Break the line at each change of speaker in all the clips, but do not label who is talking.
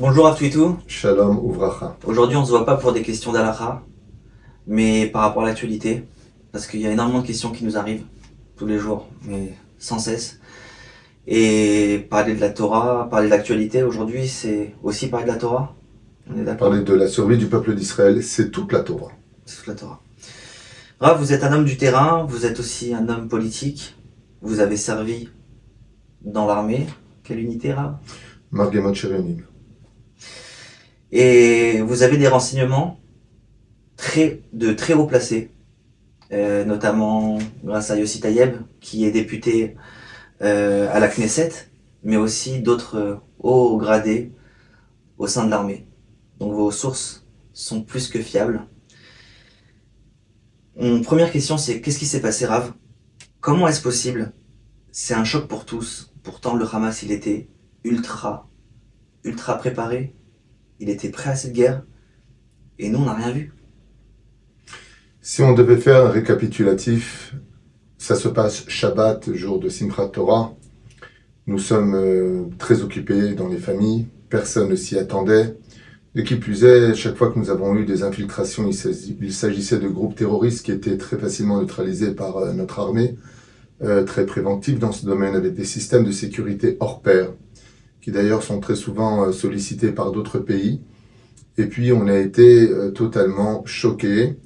Bonjour à tous et tout.
Shalom Uvracha.
Aujourd'hui, on se voit pas pour des questions d'Alaha, mais par rapport à l'actualité, parce qu'il y a énormément de questions qui nous arrivent tous les jours, mais sans cesse. Et parler de la Torah, parler de l'actualité aujourd'hui, c'est aussi parler de la Torah?
On est d'accord? Parler de la survie du peuple d'Israël, c'est toute la Torah.
C'est toute la Torah. Rav, vous êtes un homme du terrain, vous êtes aussi un homme politique. Vous avez servi dans l'armée. Quelle unité, Rav?
Margemot
Et vous avez des renseignements de très haut placés, euh, notamment grâce à Yossi Tayeb, qui est député euh, à la Knesset, mais aussi d'autres euh, hauts gradés au sein de l'armée. Donc vos sources sont plus que fiables. Mon première question, c'est qu'est-ce qui s'est passé, Rav? Comment est-ce possible? C'est un choc pour tous. Pourtant, le Hamas, il était ultra, ultra préparé. Il était prêt à cette guerre. Et nous, on n'a rien vu.
Si on devait faire un récapitulatif, ça se passe Shabbat, jour de Simchat Torah. Nous sommes euh, très occupés dans les familles. Personne ne s'y attendait. Et qui plus est, chaque fois que nous avons eu des infiltrations, il s'agissait de groupes terroristes qui étaient très facilement neutralisés par euh, notre armée, euh, très préventifs dans ce domaine, avec des systèmes de sécurité hors pair, qui d'ailleurs sont très souvent euh, sollicités par d'autres pays. Et puis on a été totalement choqués,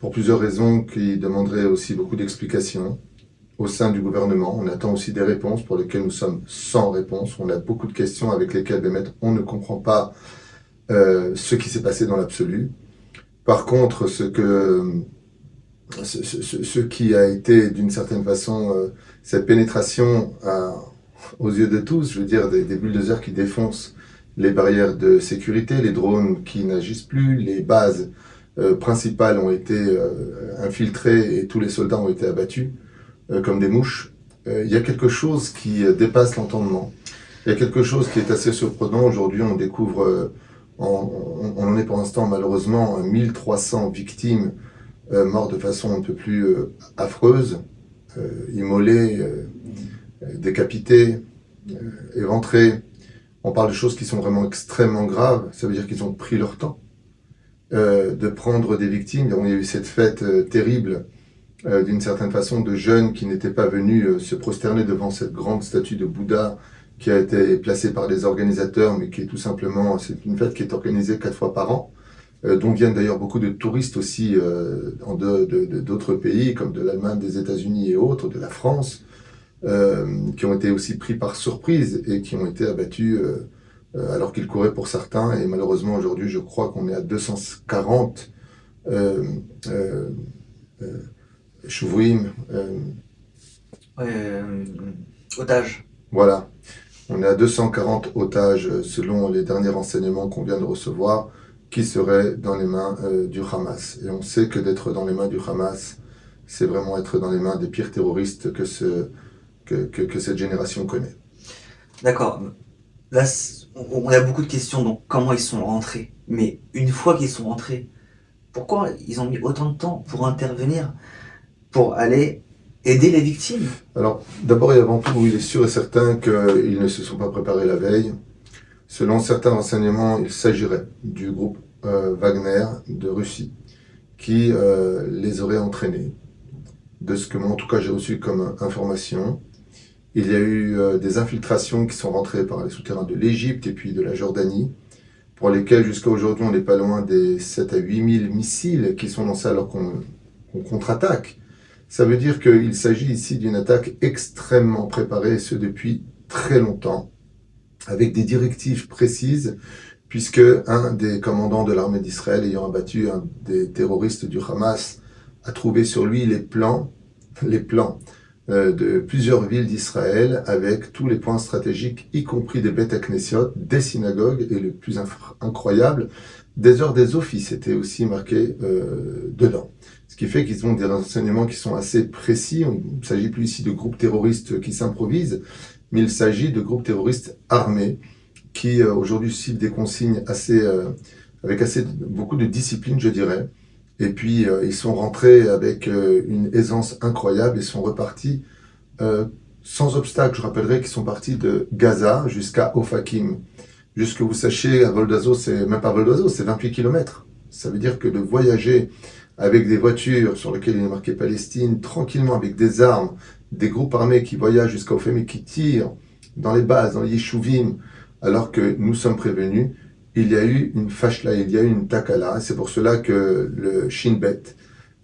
pour plusieurs raisons qui demanderaient aussi beaucoup d'explications au sein du gouvernement. On attend aussi des réponses pour lesquelles nous sommes sans réponse. On a beaucoup de questions avec lesquelles on ne comprend pas euh, ce qui s'est passé dans l'absolu. Par contre, ce que ce, ce, qui a été d'une certaine façon euh, cette pénétration aux yeux de tous, je veux dire des, bulldozers qui défoncent les barrières de sécurité, les drones qui n'agissent plus, les bases euh, principales ont été infiltrées et tous les soldats ont été abattus comme des mouches. Il y a quelque chose qui dépasse l'entendement. Il y a quelque chose qui est assez surprenant. Aujourd'hui, on découvre on, en est pour l'instant malheureusement à 1300 victimes euh, mortes de façon un peu plus euh, affreuse, euh, immolées, décapitées, éventrées. On parle de choses qui sont vraiment extrêmement graves. Ça veut dire qu'ils ont pris leur temps de prendre des victimes. il y a eu cette fête terrible d'une certaine façon de jeunes qui n'étaient pas venus se prosterner devant cette grande statue de Bouddha qui a été placé par les organisateurs, mais qui est tout simplement, c'est une fête qui est organisée quatre fois par an, euh, dont viennent d'ailleurs beaucoup de touristes aussi euh, d'autres pays, comme de l'Allemagne, des États-Unis et autres, de la France, euh, qui ont été aussi pris par surprise et qui ont été abattus euh, euh, alors qu'ils couraient pour certains. Et malheureusement, aujourd'hui, je crois qu'on est à 240 euh, euh,
euh, otages.
Voilà. On est à 240 otages euh, selon les derniers renseignements qu'on vient de recevoir qui seraient dans les mains euh, du Hamas. Et on sait que d'être dans les mains du Hamas, c'est vraiment être dans les mains des pires terroristes que, ce, que, que, cette génération connaît.
D'accord. Là, on a beaucoup de questions, donc comment ils sont rentrés. Mais une fois qu'ils sont rentrés, pourquoi ils ont mis autant de temps pour intervenir, pour aller aider les victimes?
Alors, d'abord et avant tout, il est sûr et certain qu'ils ne se sont pas préparés la veille. Selon certains renseignements, il s'agirait du groupe euh, Wagner de Russie qui euh, les aurait entraînés. De ce que moi, en tout cas, j'ai reçu comme information, il y a eu euh, des infiltrations qui sont rentrées par les souterrains de l'Égypte et puis de la Jordanie, pour lesquelles jusqu'à aujourd'hui, on n'est pas loin des 7 à 8 000 missiles qui sont lancés alors qu'on contre-attaque. Ça veut dire qu'il s'agit ici d'une attaque extrêmement préparée, ce depuis très longtemps, avec des directives précises, puisque un des commandants de l'armée d'Israël, ayant abattu un des terroristes du Hamas, a trouvé sur lui les plans, les plans de plusieurs villes d'Israël avec tous les points stratégiques, y compris des bêtes Knessiot, des synagogues et le plus incroyable, des heures des offices étaient aussi marquées euh, dedans. Ce qui fait qu'ils ont des renseignements qui sont assez précis. Il ne s'agit plus ici de groupes terroristes qui s'improvisent, mais il s'agit de groupes terroristes armés qui euh, aujourd'hui suivent des consignes assez, euh, avec assez beaucoup de discipline, je dirais. Et puis euh, ils sont rentrés avec une aisance incroyable et sont repartis sans obstacle. Je rappellerai qu'ils sont partis de Gaza jusqu'à Ofakim. Juste que vous sachiez, à vol d'oiseau, c'est même pas vol d'oiseau, c'est 28 km. Ça veut dire que de voyager avec des voitures sur lesquelles il est marqué Palestine, tranquillement avec des armes, des groupes armés qui voyagent jusqu'à Ofem et qui tirent dans les bases, dans les yeshuvim, alors que nous sommes prévenus, il y a eu une fashla, il y a eu une takala. C'est pour cela que le Shin Bet,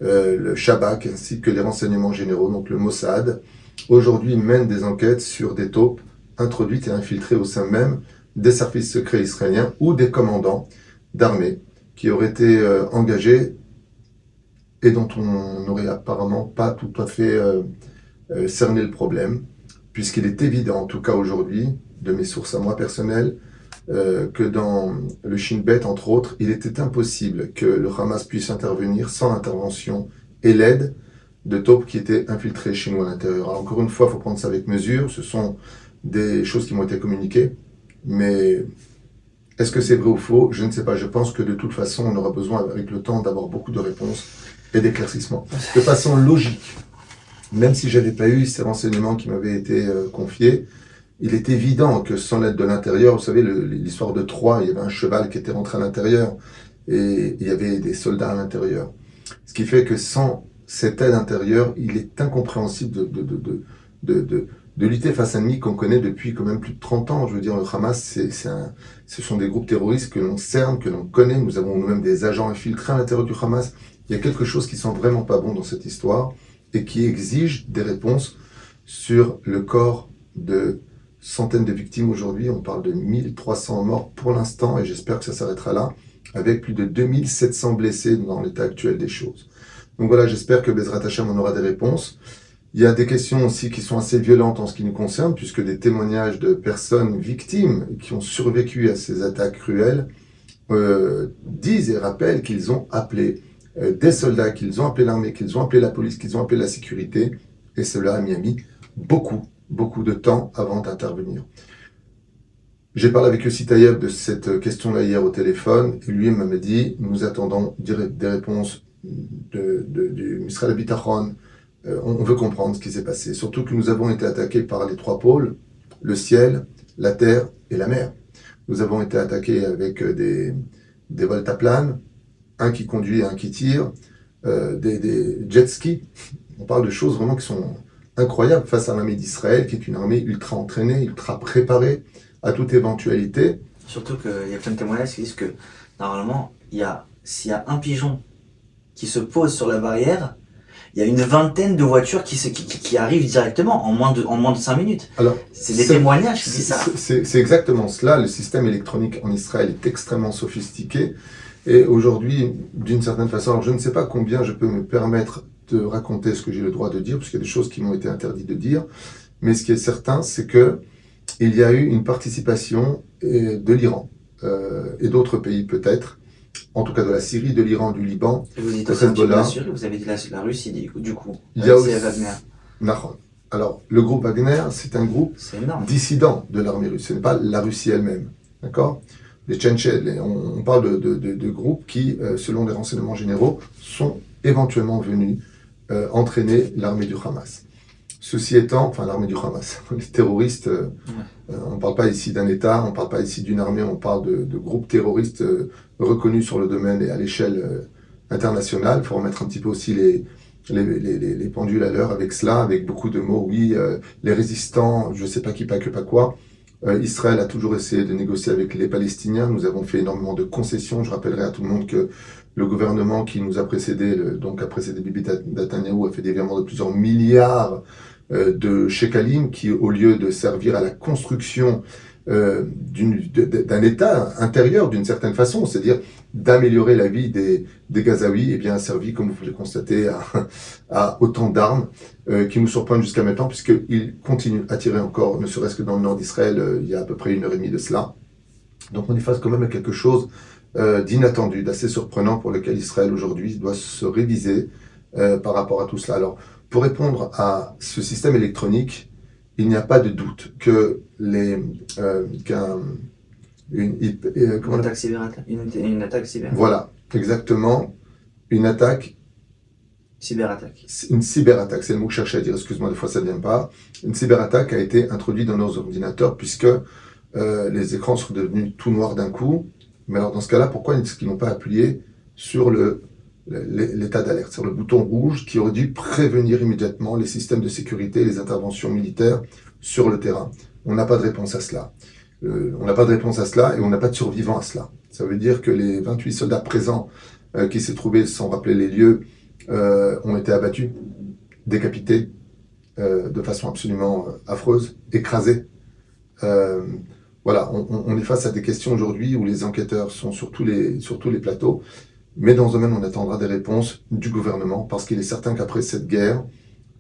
euh, le Shabak, ainsi que les renseignements généraux, donc le Mossad, aujourd'hui mènent des enquêtes sur des taupes introduites et infiltrées au sein même des services secrets israéliens ou des commandants d'armée qui auraient été euh, engagés et dont on n'aurait apparemment pas tout à fait euh, cerné le problème, puisqu'il est évident, en tout cas aujourd'hui, de mes sources à moi personnelles, euh, que dans le Shin Bet, entre autres, il était impossible que le Hamas puisse intervenir sans l'intervention et l'aide de taupes qui étaient infiltrées chez nous à l'intérieur. encore une fois, il faut prendre ça avec mesure. Ce sont des choses qui m'ont été communiquées. Mais est-ce que c'est vrai ou faux? Je ne sais pas. Je pense que de toute façon, on aura besoin, avec le temps, d'avoir beaucoup de réponses et d'éclaircissements. De façon logique, même si je n'avais pas eu ces renseignements qui m'avaient été euh, confiés, il est évident que sans l'aide de l'intérieur, vous savez, l'histoire de Troie, il y avait un cheval qui était rentré à l'intérieur et il y avait des soldats à l'intérieur. Ce qui fait que sans cette aide intérieure, il est incompréhensible de, de, de, de, de lutter face à un ennemi qu'on connaît depuis quand même plus de 30 ans. Je veux dire, le Hamas, c'est, ce sont des groupes terroristes que l'on cerne, que l'on connaît. Nous avons nous-mêmes des agents infiltrés à l'intérieur du Hamas. Il y a quelque chose qui sent vraiment pas bon dans cette histoire et qui exige des réponses sur le corps de centaines de victimes aujourd'hui. On parle de 1300 morts pour l'instant et j'espère que ça s'arrêtera là, avec plus de 2700 blessés dans l'état actuel des choses. Donc voilà, j'espère que Bezrat Hashem en aura des réponses. Il y a des questions aussi qui sont assez violentes en ce qui nous concerne, puisque des témoignages de personnes victimes qui ont survécu à ces attaques cruelles euh, disent et rappellent qu'ils ont appelé euh, des soldats, qu'ils ont appelé l'armée, qu'ils ont appelé la police, qu'ils ont appelé la sécurité, et cela a mis beaucoup, beaucoup de temps avant d'intervenir. J'ai parlé avec Yossi Taïeb de cette question-là hier au téléphone, et lui m'a dit, nous attendons des réponses de, de, du Misraël euh, on veut comprendre ce qui s'est passé. Surtout que nous avons été attaqués par les trois pôles, le ciel, la terre et la mer. Nous avons été attaqués avec euh, des, des voltaplanes, un qui conduit et un qui tire, euh, des jet skis. On parle de choses vraiment qui sont incroyable face à l'armée d'Israël, qui est une armée ultra entraînée, ultra préparée à toute éventualité.
Surtout qu'il y a plein de témoignages qui disent que normalement, il y a, s'il y a un pigeon qui se pose sur la barrière, il y a une vingtaine de voitures qui, qui, qui, arrivent directement en moins de, en moins de 5 minutes. Alors, c'est des témoignages qui disent ça.
C'est exactement cela. Le système électronique en Israël est extrêmement sophistiqué. Et aujourd'hui, d'une certaine façon, alors je ne sais pas combien je peux me permettre de raconter ce que j'ai le droit de dire, parce qu'il y a des choses qui m'ont été interdites de dire. Mais ce qui est certain, c'est que il y a eu une participation euh, de l'Iran euh, et d'autres pays peut-être, en tout cas de la Syrie, de l'Iran, du Liban,
vous dites de Hezbollah. vous avez dit la, la Russie du coup.
Il y a aussi Wagner. Alors, le groupe Wagner, c'est un groupe dissident de l'armée russe. Ce n'est pas la Russie elle-même. D'accord? Les Tchétchènes, on, parle de, de, de, groupes qui, euh, selon les renseignements généraux, sont éventuellement venus euh, entraîner l'armée du Hamas. Ceci étant, enfin l'armée du Hamas, les terroristes, euh, euh, on ne parle pas ici d'un État, on ne parle pas ici d'une armée, on parle de, groupes terroristes reconnus sur le domaine et à l'échelle internationale. Il faut remettre un petit peu aussi les, les, les, pendules à l'heure avec cela, avec beaucoup de mots. Oui, les résistants, je ne sais pas qui, pas que, pas quoi. Israël a toujours essayé de négocier avec les Palestiniens. Nous avons fait énormément de concessions. Je rappellerai à tout le monde que le gouvernement qui nous a précédé, donc a précédé Bibi Netanyahu, a fait des virements de plusieurs milliards euh, de shekalim qui, au lieu de servir à la construction euh, d'un État intérieur d'une certaine façon, c'est-à-dire d'améliorer la vie des, des Gazaouis, eh bien a servi, comme vous pouvez le constater, à, à autant d'armes euh, qui nous surprennent jusqu'à maintenant, puisqu'ils continuent à tirer encore, ne serait-ce que dans le nord d'Israël, euh, il y a à peu près une heure et demie de cela. Donc on est face quand même à quelque chose euh, d'inattendu, d'assez surprenant pour lequel Israël aujourd'hui doit se réviser euh, par rapport à tout cela. Alors, pour répondre à ce système électronique, il n'y a pas de doute que les euh, qu'un
une, euh, une, attaque cyberattaque, une, une, attaque cyber.
Voilà, exactement, une attaque.
Cyberattaque.
Une cyberattaque, c'est le mot que je cherchais à dire. Excuse-moi, des fois ça ne vient pas. Une cyberattaque a été introduite dans nos ordinateurs puisque euh, les écrans sont devenus tout noirs d'un coup. Mais alors dans ce cas-là, pourquoi est-ce qu'ils n'ont pas appuyé sur l'état d'alerte, sur le bouton rouge qui aurait dû prévenir immédiatement les systèmes de sécurité et les interventions militaires sur le terrain? On n'a pas de réponse à cela. Euh, on n'a pas de réponse à cela et on n'a pas de survivants à cela. Ça veut dire que les 28 soldats présents euh, qui s'est trouvés, sans rappeler les lieux, euh, ont été abattus, décapités de façon absolument affreuse, écrasés. Voilà, on, est face à des questions aujourd'hui où les enquêteurs sont sur tous les, sur tous les plateaux, mais dans ce domaine, on attendra des réponses du gouvernement, parce qu'il est certain qu'après cette guerre,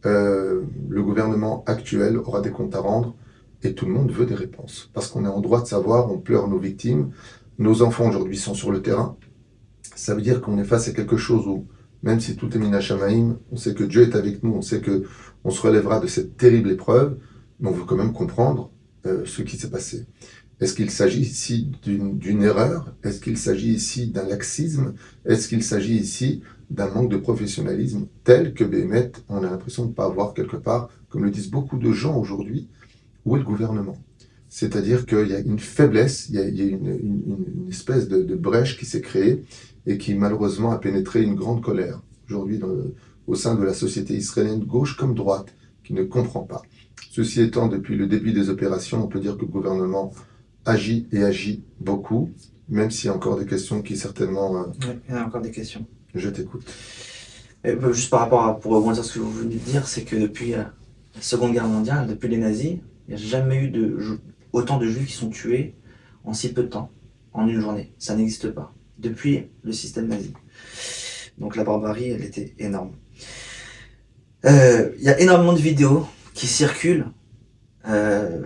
euh, le gouvernement actuel aura des comptes à rendre, et tout le monde veut des réponses, parce qu'on est en droit de savoir, on pleure nos victimes, nos enfants aujourd'hui sont sur le terrain, ça veut dire qu'on est face à quelque chose où, même si tout est minachamaïm, on sait que Dieu est avec nous, on sait que on se relèvera de cette terrible épreuve, mais on veut quand même comprendre euh, ce qui s'est passé. Est-ce qu'il s'agit ici d'une erreur? Est-ce qu'il s'agit ici d'un laxisme? Est-ce qu'il s'agit ici d'un manque de professionnalisme tel que Béhémet, on a l'impression de ne pas avoir quelque part, comme le disent beaucoup de gens aujourd'hui, où est le gouvernement? C'est-à-dire qu'il y a une faiblesse, il y a, une, espèce de brèche qui s'est créée et qui malheureusement a pénétré une grande colère aujourd'hui au sein de la société israélienne, gauche comme droite, qui ne comprend pas. Ceci étant, depuis le début des opérations, on peut dire que le gouvernement agit et agit beaucoup, même s'il y a encore des questions qui certainement...
Euh, il y a encore des questions.
Je t'écoute.
Bah, juste par rapport à, pour rebondir ce que vous venez de dire, c'est que depuis euh, la Seconde Guerre mondiale, depuis les nazis, il n'y a jamais eu de, autant de juifs qui sont tués en si peu de temps, en une journée. Ça n'existe pas depuis le système nazi. Donc la barbarie, elle était énorme. Euh, il y a énormément de vidéos qui circulent, euh,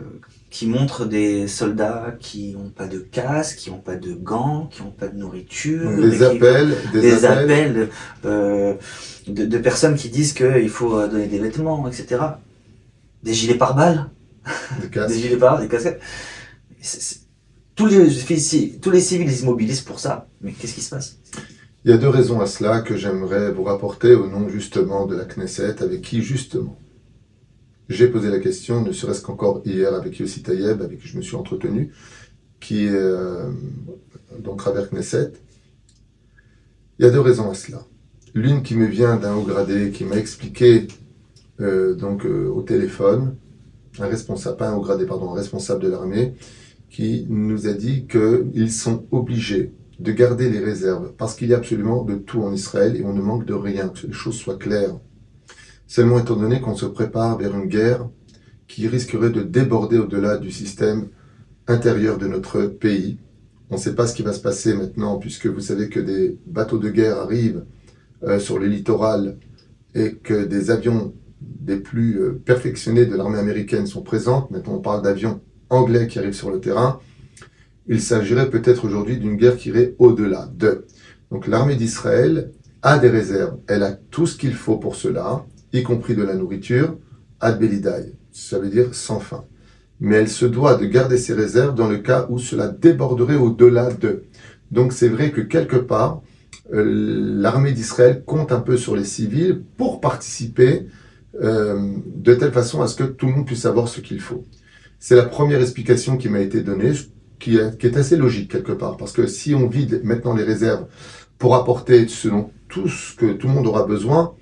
qui montrent des soldats qui n'ont pas de casque, qui n'ont pas de gants, qui n'ont pas de nourriture.
Des appels,
des, appels, euh, de, de, personnes qui disent qu'il faut donner des vêtements, etc. Des gilets pare-balles. Des, des gilets pare-balles, des casquettes tous les, tous les civils ils mobilisent pour ça. Mais qu'est-ce qui se passe?
Il y a deux raisons à cela que j'aimerais vous rapporter au nom justement de la Knesset, avec qui justement? J'ai posé la question, ne serait-ce qu'encore hier avec Yossi Tayeb, avec qui je me suis entretenu, qui est euh, donc travers Knesset. Il y a deux raisons à cela. L'une qui me vient d'un haut gradé, qui m'a expliqué euh, donc euh, au téléphone, un responsable, pas un haut gradé, pardon, un responsable de l'armée, qui nous a dit qu'ils sont obligés de garder les réserves parce qu'il y a absolument de tout en Israël et on ne manque de rien, que les choses soient claires. Seulement étant donné qu'on se prépare vers une guerre qui risquerait de déborder au-delà du système intérieur de notre pays. On ne sait pas ce qui va se passer maintenant puisque vous savez que des bateaux de guerre arrivent euh, sur le littoral et que des avions des plus euh, perfectionnés de l'armée américaine sont présents. Maintenant on parle d'avions anglais qui arrivent sur le terrain, il s'agirait peut-être aujourd'hui d'une guerre qui irait au-delà de. Donc l'armée d'Israël a des réserves. Elle a tout ce qu'il faut pour cela, y compris de la nourriture, ad belidaï. Ça veut dire sans fin. Mais elle se doit de garder ses réserves dans le cas où cela déborderait au-delà de. Donc c'est vrai que quelque part, euh, l'armée d'Israël compte un peu sur les civils pour participer euh, de telle façon à ce que tout le monde puisse savoir ce qu'il faut. C'est la première explication qui m'a été donnée, qui est, assez logique quelque part, parce que si on vide maintenant les réserves pour apporter selon tout ce que tout le monde aura besoin,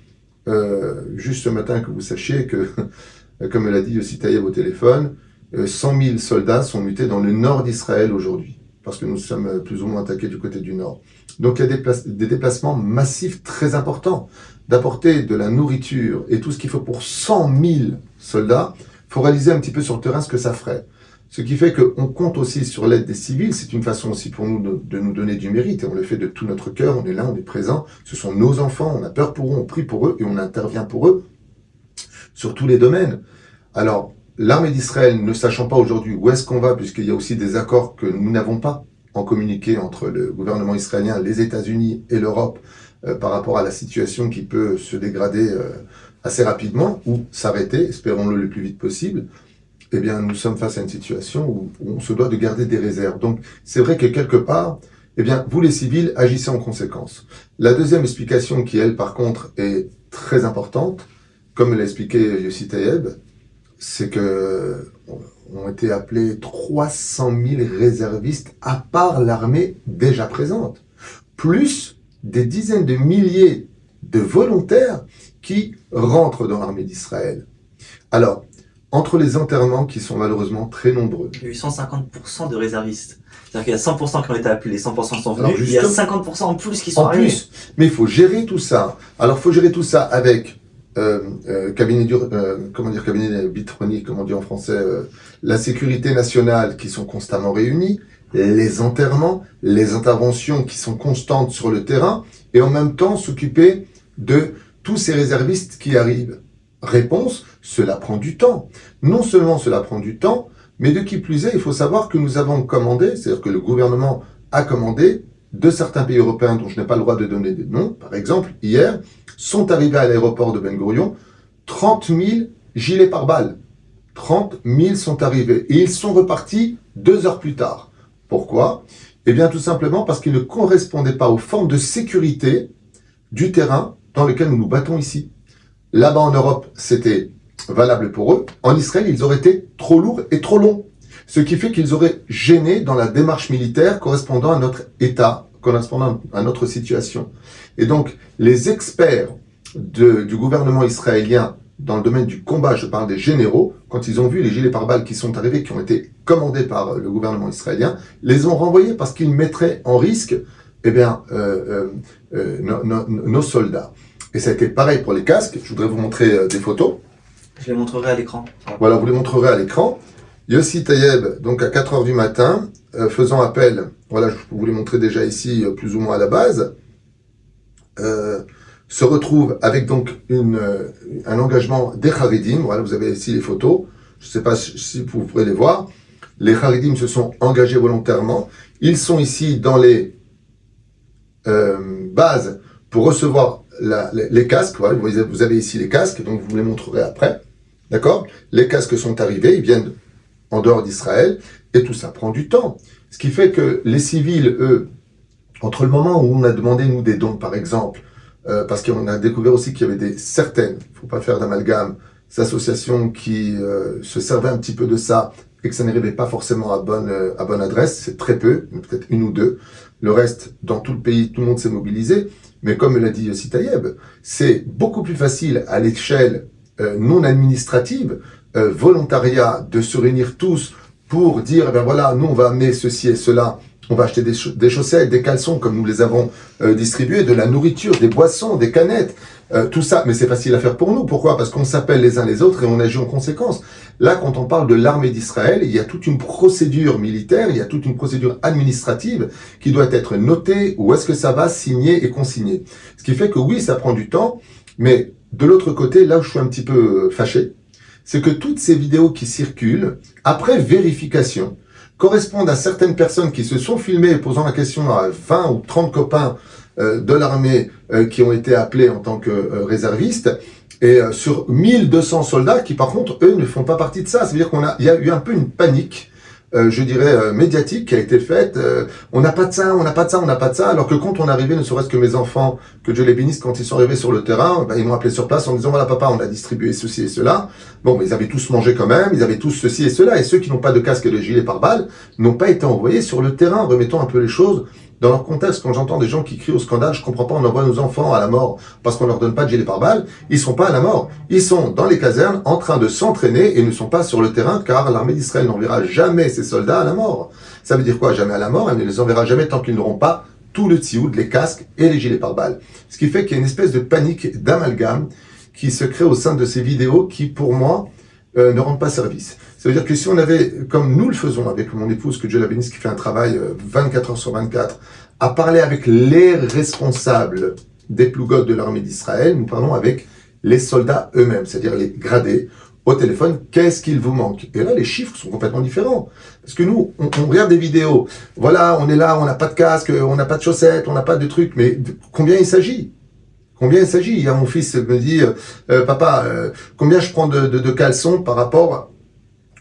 juste ce matin que vous sachiez que, comme l'a dit aussi Taïeb au téléphone, 100 euh, 000 soldats sont mutés dans le nord d'Israël aujourd'hui, parce que nous sommes plus ou moins attaqués du côté du nord. Donc il y a des, déplacements massifs très importants, d'apporter de la nourriture et tout ce qu'il faut pour 100 000 soldats, faut réaliser un petit peu sur le terrain ce que ça ferait. Ce qui fait qu'on compte aussi sur l'aide des civils. C'est une façon aussi pour nous de, nous donner du mérite. Et on le fait de tout notre cœur. On est là, on est présent. Ce sont nos enfants. On a peur pour eux, on prie pour eux et on intervient pour eux sur tous les domaines. Alors, l'armée d'Israël, ne sachant pas aujourd'hui où est-ce qu'on va, puisqu'il y a aussi des accords que nous n'avons pas en communiqué entre le gouvernement israélien, les États-Unis et l'Europe euh, par rapport à la situation qui peut se dégrader euh, assez rapidement ou s'arrêter, espérons-le le plus vite possible, eh bien, nous sommes face à une situation où, on se doit de garder des réserves. Donc, c'est vrai que quelque part, eh bien, vous les civils agissez en conséquence. La deuxième explication qui, elle, par contre, est très importante, comme l'a expliqué Yossi Tayeb, c'est que ont été appelés 300 000 réservistes à part l'armée déjà présente, plus des dizaines de milliers de volontaires qui rentrent dans l'armée d'Israël. Alors, entre les enterrements qui sont malheureusement très nombreux.
Il y a eu 150% de réservistes. C'est-à-dire qu'il y a 100% qui ont été appelés, 100% sont venus, il y a 50% en plus qui sont
en plus. Mais il faut gérer tout ça. Alors, il faut gérer tout ça avec euh, euh, cabinet du, euh, comment dire, cabinet bitronique, comment on dit en français, euh, la sécurité nationale qui sont constamment réunis, les enterrements, les interventions qui sont constantes sur le terrain, et en même temps s'occuper de tous ces réservistes qui arrivent. Réponse, cela prend du temps. Non seulement cela prend du temps, mais de qui plus est, il faut savoir que nous avons commandé, c'est-à-dire que le gouvernement a commandé de certains pays européens dont je n'ai pas le droit de donner des noms, par exemple, hier, sont arrivés à l'aéroport de Ben Gurion 30 000 gilets par balles. 30 000 sont arrivés et ils sont repartis deux heures plus tard. Pourquoi? Eh bien tout simplement parce qu'ils ne correspondaient pas aux formes de sécurité du terrain dans lequel nous nous battons ici. Là-bas en Europe, c'était valable pour eux. En Israël, ils auraient été trop lourds et trop longs. Ce qui fait qu'ils auraient gêné dans la démarche militaire correspondant à notre état, correspondant à notre situation. Et donc, les experts du gouvernement israélien dans le domaine du combat, je parle des généraux, quand ils ont vu les gilets pare-balles qui sont arrivés, qui ont été commandés par le gouvernement israélien, les ont renvoyés parce qu'ils mettraient en risque eh bien, euh, euh, euh, nos soldats. Et ça a été pareil pour les casques. Je voudrais vous montrer euh, des photos.
Je les montrerai à l'écran.
Voilà, vous les montrerez à l'écran. Yossi Tayeb, donc à 4 heures du matin, euh, faisant appel, voilà, je vous les montrer déjà ici, euh, plus ou moins à la base, se retrouve avec donc une, un engagement des Haridim. Voilà, vous avez ici les photos. Je ne sais pas si vous pourrez les voir. Les Haridim se sont engagés volontairement. Ils sont ici dans les bases pour recevoir les, casques, voilà, vous avez ici les casques, donc vous me les montrerez après. D'accord? Les casques sont arrivés, ils viennent en dehors d'Israël, et tout ça prend du temps. Ce qui fait que les civils, eux, entre le moment où on a demandé, nous, des dons, par exemple, euh, parce qu'on a découvert aussi qu'il y avait des certaines, il faut pas faire d'amalgame, associations qui euh, se servaient un petit peu de ça et que ça n'arrivait pas forcément à bonne, euh, à bonne adresse, c'est très peu, peut-être une ou deux. Le reste, dans tout le pays, tout le monde s'est mobilisé. Mais comme l'a dit Yossi Tayeb, c'est beaucoup plus facile à l'échelle euh, non administrative, euh, volontariat, de se réunir tous pour dire, eh ben voilà, nous on va amener ceci et cela, on va acheter des, chaussettes, des caleçons comme nous les avons euh, distribués, de la nourriture, des boissons, des canettes, tout ça. Mais c'est facile à faire pour nous. Pourquoi? Parce qu'on s'appelle les uns les autres et on agit en conséquence. Là, quand on parle de l'armée d'Israël, il y a toute une procédure militaire, il y a toute une procédure administrative qui doit être notée, où est-ce que ça va signer et consigner. Ce qui fait que oui, ça prend du temps, mais de l'autre côté, là où je suis un petit peu euh, fâché, c'est que toutes ces vidéos qui circulent, après vérification, correspondent à certaines personnes qui se sont filmées posant la question à 20 ou 30 copains euh, de l'armée euh, qui ont été appelés en tant que réservistes, et euh, sur 1200 soldats qui, par contre, eux, ne font pas partie de ça. Ça veut dire qu'on a, il y a eu un peu une panique, euh, je dirais, euh, médiatique qui a été faite. on n'a pas de ça, on n'a pas de ça, on n'a pas de ça. Alors que quand on est arrivé, ne serait-ce que mes enfants, que Dieu les bénisse, quand ils sont arrivés sur le terrain, ben, ils m'ont appelé sur place en disant, voilà papa, on a distribué ceci et cela. Bon, mais ils avaient tous mangé quand même, ils avaient tous ceci et cela. Et ceux qui n'ont pas de casque et de gilet par balle n'ont pas été envoyés sur le terrain. Remettons un peu les choses dans leur contexte, quand j'entends des gens qui crient au scandale, je comprends pas, on envoie nos enfants à la mort parce qu'on leur donne pas de gilet pare-balles, ils sont pas à la mort. Ils sont dans les casernes en train de s'entraîner et ne sont pas sur le terrain car l'armée d'Israël n'enverra jamais ses soldats à la mort. Ça veut dire quoi Jamais à la mort, elle ne les enverra jamais tant qu'ils n'auront pas tout le tioud, les casques et les gilets pare-balles. Ce qui fait qu'il y a une espèce de panique, d'amalgame qui se crée au sein de ces vidéos qui, pour moi, euh, ne rendent pas service. Ça veut dire que si on avait, comme nous le faisons avec mon épouse, que Dieu la bénisse, qui fait un travail 24 euh, heures sur 24, à parler avec les responsables des plougotes de l'armée d'Israël, nous parlons avec les soldats eux-mêmes, c'est-à-dire les gradés, au téléphone, qu'est-ce qu'il vous manque? Et là, les chiffres sont complètement différents. Parce que nous, on, regarde des vidéos, voilà, on est là, on n'a pas de casque, on n'a pas de chaussettes, on n'a pas de trucs, mais combien il s'agit? Combien il s'agit? Mon fils me dit, euh, euh, papa, combien je prends de, de, de caleçons par rapport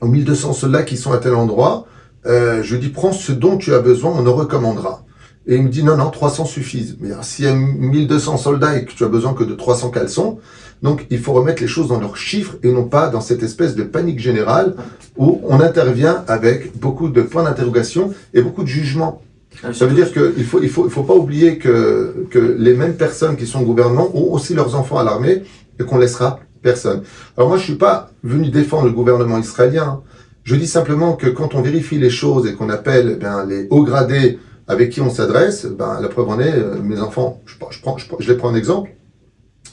aux 1200 soldats qui sont à tel endroit, euh, je dis prends ce dont tu as besoin, on en recommandera. Et il me dit non, non, 300 suffisent. Mais s'il y a 1200 soldats et que tu as besoin que de 300 caleçons, donc il faut remettre les choses dans leurs chiffres et non pas dans cette espèce de panique générale où on intervient avec beaucoup de points d'interrogation et beaucoup de jugement.
Ah,
Ça veut dire qu'il faut, il faut, il faut pas oublier que, que les mêmes personnes qui sont au gouvernement ont aussi leurs enfants à l'armée et qu'on laissera personne. Alors moi, je suis pas venu défendre le gouvernement israélien. Je dis simplement que quand on vérifie les choses et qu'on appelle eh les hauts gradés avec qui on s'adresse, ben, la preuve en est, euh, mes enfants, je, prends- je, les prends un exemple,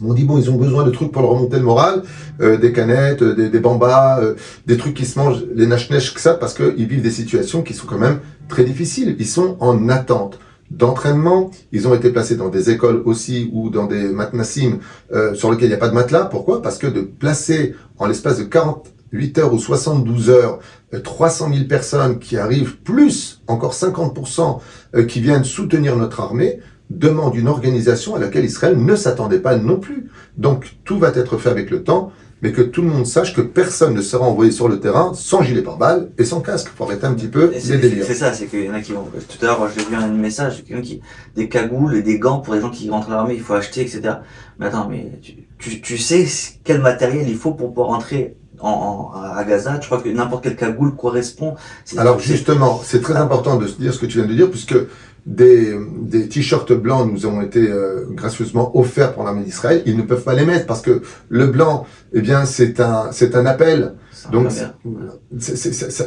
m'ont dit bon, ils ont besoin de trucs pour leur remonter le moral, euh, des canettes, euh, des, bambas, des trucs qui se mangent, les nash que ça, parce qu'ils vivent des situations qui sont quand même très difficiles. Ils sont en attente d'entraînement. Ils ont été placés dans des écoles aussi ou dans des matnassim euh, sur lesquels il n'y a pas de matelas. Pourquoi? Parce que de placer en l'espace de 48 heures ou 72 heures euh, 300 000 personnes qui arrivent, plus encore 50% euh, qui viennent soutenir notre armée, demande une organisation à laquelle Israël ne s'attendait pas non plus. Donc tout va être fait avec le temps, mais que tout le monde sache que personne ne sera envoyé sur le terrain sans gilet pare-balles et sans casque. Faut arrêter un petit peu les délires.
c'est ça, c'est qu'il y en a qui vont. Tout à l'heure, j'ai vu un message, quelqu'un qui des cagoules et des gants pour les gens qui rentrent à l'armée, il faut acheter, etc. Mais attends, mais tu, tu, tu sais quel matériel il faut pour pouvoir rentrer en, en- à Gaza? Tu crois que n'importe quelle cagoule correspond?
Alors justement, c'est très important de se dire ce que tu viens de dire, puisque des, des t-shirts blancs nous ont été euh, gracieusement offerts pour l'armée d'Israël. Ils ne peuvent pas les mettre parce que le blanc, eh bien, c'est un, c'est un appel. Donc, ça,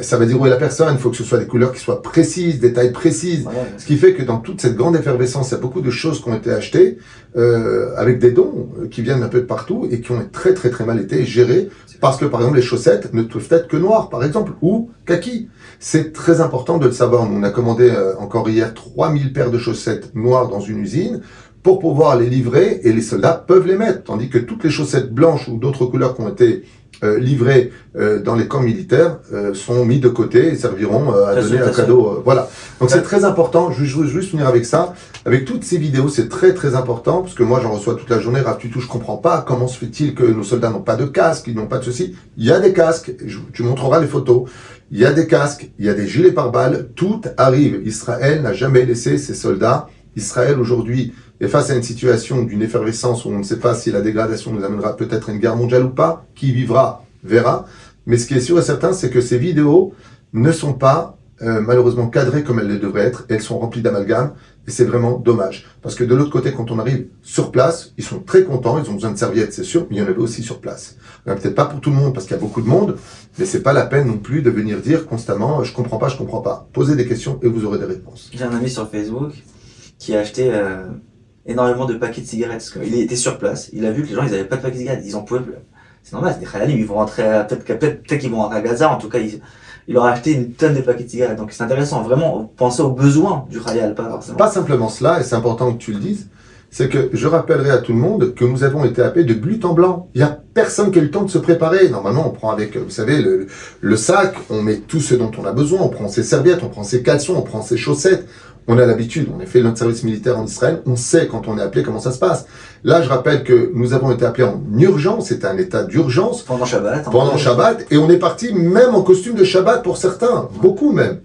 ça va dire où est la personne. Il faut que ce soit des couleurs qui soient précises, des tailles précises.
Voilà,
Ce qui fait que dans toute cette grande effervescence, il y a beaucoup de choses qui ont été achetées euh, avec des dons euh, qui viennent un peu de partout et qui ont très très très mal été gérés parce que par exemple les chaussettes ne peuvent être que noires par exemple ou kaki. C'est très important de le savoir. Nous on a commandé euh, encore hier 3000 paires de chaussettes noires dans une usine pour pouvoir les livrer et les soldats peuvent les mettre. Tandis que toutes les chaussettes blanches ou d'autres couleurs qui ont été euh, livrées euh, dans les camps militaires euh, sont mis de côté et serviront euh, à donner un cadeau. euh, voilà. Donc c'est très important, je veux juste finir avec ça. Avec toutes ces vidéos, c'est très très important, parce que moi j'en reçois toute la journée, Raph Tutou, je comprends pas, comment se fait-il que nos soldats n'ont pas de casque, ils n'ont pas de ceci? Il y a des casques, je- tu montreras les photos, il y a des casques, il y a des gilets pare-balles, tout arrive. Israël n'a jamais laissé ses soldats. Israël aujourd'hui est face à une situation d'une effervescence où on ne sait pas si la dégradation nous amènera peut-être à une guerre mondiale ou pas, qui vivra verra. Mais ce qui est sûr et certain, c'est que ces vidéos ne sont pas euh, malheureusement cadrées comme elles le devraient être. Elles sont remplies d'amalgame et c'est vraiment dommage. Parce que de l'autre côté, quand on arrive sur place, ils sont très contents, ils ont besoin de serviettes, c'est sûr, mais il y en avait aussi sur place. Alors, Peut-être pas pour tout le monde parce qu'il y a beaucoup de monde, mais c'est pas la peine non plus de venir dire constamment je comprends pas, je comprends pas. Posez des questions et vous aurez des réponses.
J'ai un ami sur Facebook qui a acheté euh, énormément de paquets de cigarettes. Parce qu'il était sur place, il a vu que les gens ils avaient pas de paquets de cigarettes, ils en pouvaient plus. C'est normal, c'est des khalalim, ils vont rentrer peut-être qu'ils vont rentrer à Gaza, en tout cas il leur a acheté une tonne de paquets de cigarettes. Donc c'est intéressant, vraiment penser aux besoins du khayal, pas forcément.
Pas simplement cela, et c'est important que tu le dises, c'est que je rappellerai à tout le monde que nous avons été appelés de but en blanc. Il n'y a personne qui a eu le temps de se préparer. Normalement, on prend avec, vous savez, le, le sac, on met tout ce dont on a besoin, on prend ses serviettes, on prend ses caleçons, on prend ses chaussettes. On a l'habitude, on a fait notre service militaire en Israël, on sait quand on est appelé comment ça se passe. Là, je rappelle que nous avons été appelés en urgence, c'était un état d'urgence,
Pendant Shabbat. en
pendant. Shabbat et on est parti même en costume de Shabbat pour certains, beaucoup même.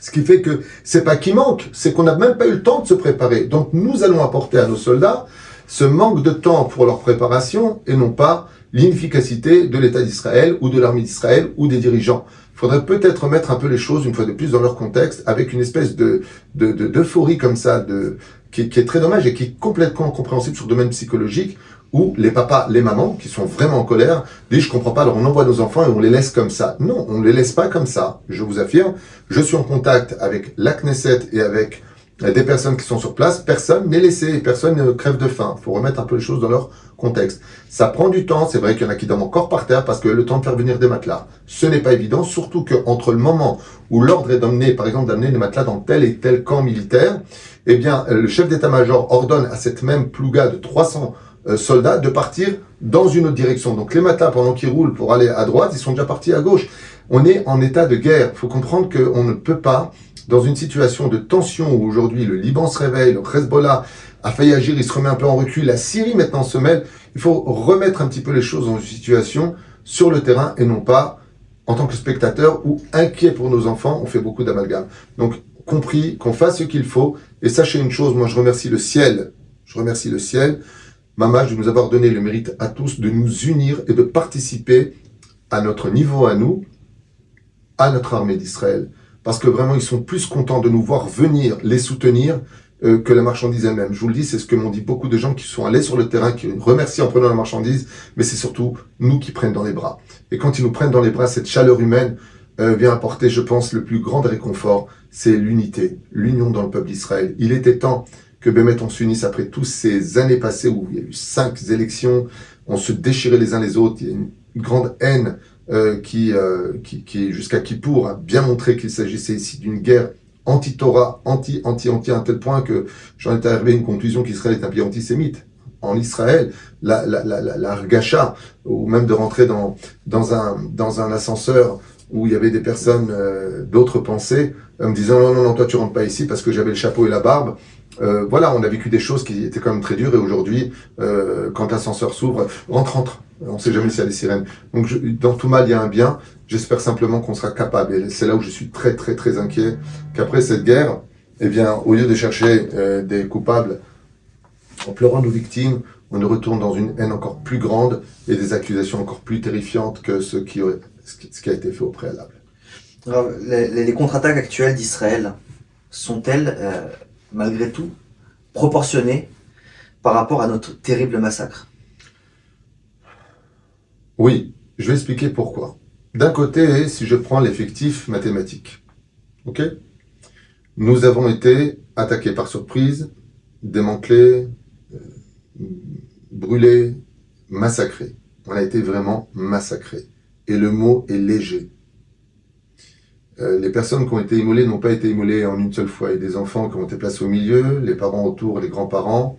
Ce qui fait que c'est pas qu'il manque, c'est qu'on n'a même pas eu le temps de se préparer. Donc nous allons apporter à nos soldats ce manque de temps pour leur préparation et non pas l'inefficacité de l'État d'Israël ou de l'armée d'Israël ou des dirigeants. Faudrait peut-être mettre un peu les choses une fois de plus dans leur contexte avec une espèce de de- de- d'euphorie comme ça de qui, qui est très dommage et qui est complètement incompréhensible sur le domaine psychologique où les papas, les mamans qui sont vraiment en colère disent je comprends pas alors on envoie nos enfants et on les laisse comme ça. Non, on les laisse pas comme ça. Je vous affirme, je suis en contact avec la Knesset et avec euh, des personnes qui sont sur place, personne n'est laissé, personne ne crève de faim. Il faut remettre un peu les choses dans leur contexte. Ça prend du temps, c'est vrai qu'il y en a qui dorment encore par terre parce que le temps de faire venir des matelas, ce n'est pas évident, surtout que entre le moment où l'ordre est d'emmener, par exemple, d'amener des matelas dans tel et tel camp militaire, eh bien, euh, le chef d'état-major ordonne à cette même plouga de 300 euh, soldats de partir dans une autre direction. Donc les matelas, pendant qu'ils roulent pour aller à droite, ils sont déjà partis à gauche. On est en état de guerre. Il faut comprendre qu'on ne peut pas, dans une situation de tension où aujourd'hui le Liban se réveille, le Hezbollah a failli agir, il se remet un peu en recul, la Syrie maintenant se mêle, il faut remettre un petit peu les choses une situation sur le terrain et non pas en tant que spectateur ou inquiet pour nos enfants, on fait beaucoup d'amalgame. Donc compris, qu'on fasse ce qu'il faut. Et sachez une chose, moi je remercie le ciel, je remercie le ciel, Mama, de nous avoir donné le mérite à tous de nous unir et de participer à notre niveau à nous, à notre armée d'Israël. Parce que vraiment, ils sont plus contents de nous voir venir les soutenir euh, que la marchandise elle-même. Je vous le dis, c'est ce que m'ont dit beaucoup de gens qui sont allés sur le terrain, qui remercient en prenant la marchandise, mais c'est surtout nous qui prennent dans les bras. Et quand ils nous prennent dans les bras, cette chaleur humaine euh, vient apporter, je pense, le plus grand réconfort, c'est l'unité, l'union dans le peuple d'Israël. Il était temps que Bémet on s'unisse après toutes ces années passées où il y a eu cinq élections, on se déchirait les uns les autres, il y a une grande haine euh, qui, qui, qui jusqu'à Kippour a bien montré qu'il s'agissait ici d'une guerre anti-Torah, anti, anti, anti, à tel point que j'en étais arrivé à une conclusion qu'Israël est un pays antisémite. En Israël, la, la, la, la, la ou même de rentrer dans, dans, un, dans un ascenseur où il y avait des personnes euh, d'autres pensées, me disant non, non, non, toi tu rentres pas ici parce que j'avais le chapeau et la barbe. Euh, voilà, on a vécu des choses qui étaient quand même très dures et aujourd'hui, euh, quand l'ascenseur s'ouvre, rentre, rentre. On sait jamais s'il y a des sirènes. Donc dans tout mal, il y a un bien. J'espère simplement qu'on sera capable. Et c'est là où je suis très très très inquiet qu'après cette guerre, eh bien, au lieu de chercher euh, des coupables en pleurant nos victimes, on ne retourne dans une haine encore plus grande et des accusations encore plus terrifiantes que ce qui, a été fait au préalable.
Les contre-attaques actuelles d'Israël sont-elles euh, malgré tout, proportionné par rapport à notre terrible massacre
Oui, je vais expliquer pourquoi. D'un côté, si je prends l'effectif mathématique, ok Nous avons été attaqués par surprise, démantelés, euh, brûlés, massacrés. On a été vraiment massacrés. Et le mot est léger. Euh, les personnes qui ont été immolées n'ont pas été immolées en une seule fois. Il y a des enfants qui ont été placés au milieu, les parents autour, les grands-parents,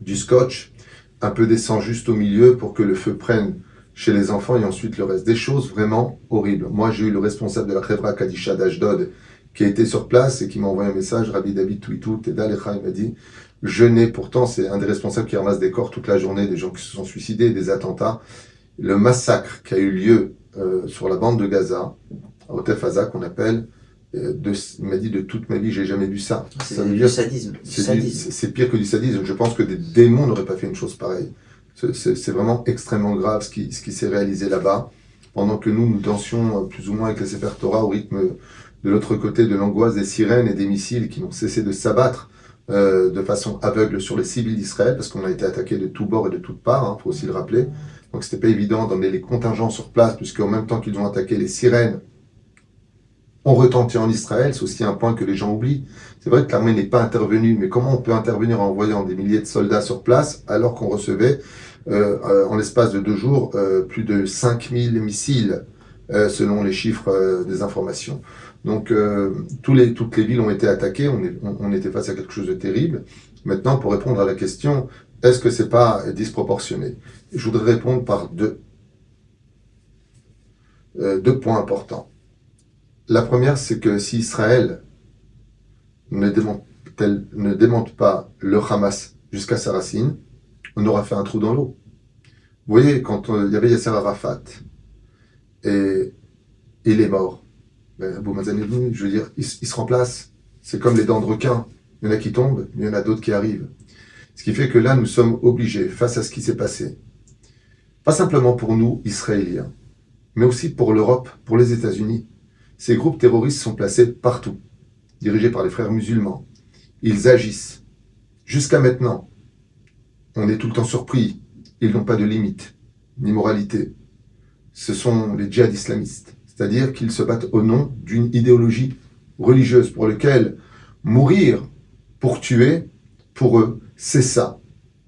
du scotch, un peu d'essence juste au milieu pour que le feu prenne chez les enfants et ensuite le reste. Des choses vraiment horribles. Moi, j'ai eu le responsable de la Khevra Kadisha d'Ashdod qui a été sur place et qui m'a envoyé un message, Rabbi David Touitou, Teda Lecha, il m'a dit, je n'ai pourtant, c'est un des responsables qui ramasse des corps toute la journée, des gens qui se sont suicidés, des attentats. Le massacre qui a eu lieu euh, sur la bande de Gaza, Otefaza qu'on appelle, euh, de, il m'a dit de toute ma vie, j'ai jamais vu ça.
C'est du sadisme.
C'est pire que du sadisme. Je pense que des démons n'auraient pas fait une chose pareille. C'est vraiment extrêmement grave ce qui, ce qui s'est réalisé là-bas. Pendant que nous, nous dansions euh, plus ou moins avec les Sefer Torah au rythme de l'autre côté de l'angoisse des sirènes et des missiles qui n'ont cessé de s'abattre euh, de façon aveugle sur les civils d'Israël, parce qu'on a été attaqué de tous bords et de toutes parts, il hein, faut aussi le rappeler. Donc c'était pas évident d'emmener les contingents sur place, puisqu'en même temps qu'ils ont attaqué les sirènes, ont retenti en Israël, c'est aussi un point que les gens oublient. C'est vrai que l'armée n'est pas intervenue, mais comment on peut intervenir en envoyant des milliers de soldats sur place alors qu'on recevait euh, euh, en l'espace de deux jours euh, plus de 5000 missiles selon les chiffres des informations. Donc toutes les villes ont été attaquées, on, était face à quelque chose de terrible. Maintenant, pour répondre à la question, est-ce que c'est pas disproportionné? Je voudrais répondre par deux, deux points importants. La première, c'est que si Israël ne démonte, pas le Hamas jusqu'à sa racine, on aura fait un trou dans l'eau. Vous voyez, quand il y avait Yasser Arafat, et il est mort, ben, Abou je veux dire, il, il se remplace. C'est comme les dents de requin. Il y en a qui tombent, il y en a d'autres qui arrivent. Ce qui fait que là, nous sommes obligés, face à ce qui s'est passé, pas simplement pour nous, Israéliens, mais aussi pour l'Europe, pour les États-Unis, ces groupes terroristes sont placés partout, dirigés par les frères musulmans. Ils agissent. Jusqu'à maintenant, on est tout le temps surpris. Ils n'ont pas de limite, ni moralité. Ce sont les djihad islamistes, c'est-à-dire qu'ils se battent au nom d'une idéologie religieuse pour laquelle mourir pour tuer, pour eux, c'est ça,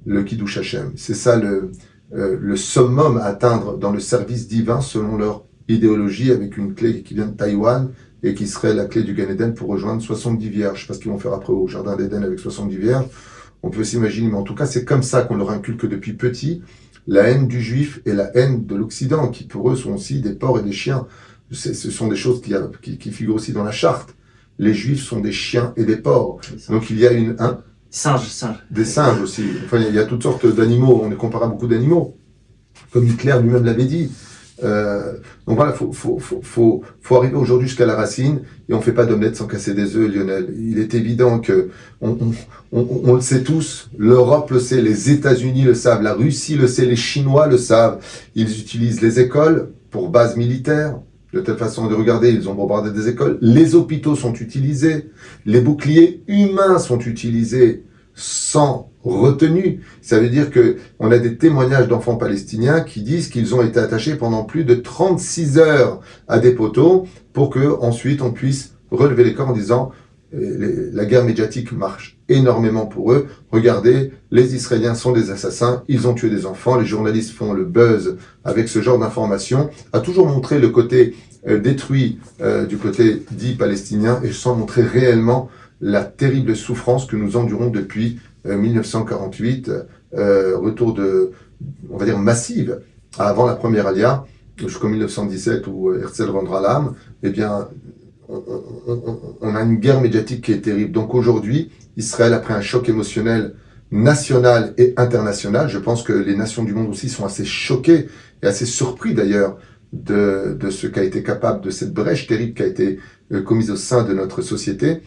le Kiddush Hashem. C'est ça le, euh, le summum à atteindre dans le service divin selon leur idéologie avec une clé qui vient de Taïwan et qui serait la clé du Gan Eden pour rejoindre 70 vierges. Je sais pas ce qu'ils vont faire après au Jardin d'Éden avec 70 vierges. On peut s'imaginer, mais en tout cas, c'est comme ça qu'on leur inculque depuis petit la haine du juif et la haine de l'Occident, qui pour eux sont aussi des porcs et des chiens. Ce sont des choses qui, qui, qui, figurent aussi dans la charte. Les juifs sont des chiens et des porcs. Donc il y a une... Un,
singes, singes.
Des singes aussi. Enfin, il y a toutes sortes d'animaux. On est comparé à beaucoup d'animaux. Comme Hitler lui-même l'avait dit. Euh, donc voilà, faut, faut, faut, faut, faut arriver aujourd'hui jusqu'à la racine et on fait pas d'omelette sans casser des œufs, Lionel. Il est évident que on, on, on, le sait tous, l'Europe le sait, les États-Unis le savent, la Russie le sait, les Chinois le savent. Ils utilisent les écoles pour base militaire. De telle façon de regarder, ils ont bombardé des écoles. Les hôpitaux sont utilisés. Les boucliers humains sont utilisés sans retenue. Ça veut dire que on a des témoignages d'enfants palestiniens qui disent qu'ils ont été attachés pendant plus de 36 heures à des poteaux pour que ensuite on puisse relever les corps en disant euh, la guerre médiatique marche énormément pour eux. Regardez, les Israéliens sont des assassins, ils ont tué des enfants, les journalistes font le buzz avec ce genre d'informations, a toujours montré le côté euh, détruit euh, du côté dit palestinien et sans montrer réellement la terrible souffrance que nous endurons depuis 1948, euh, euh, retour de, on va dire, massive, avant la première alia, jusqu'en 1917 où Herzl rendra l'âme, eh bien, on, a une guerre médiatique qui est terrible. Donc aujourd'hui, Israël, après un choc émotionnel national et international, je pense que les nations du monde aussi sont assez choquées et assez surpris d'ailleurs de, de ce qu'a été capable, de cette brèche terrible qui a été euh, commise au sein de notre société,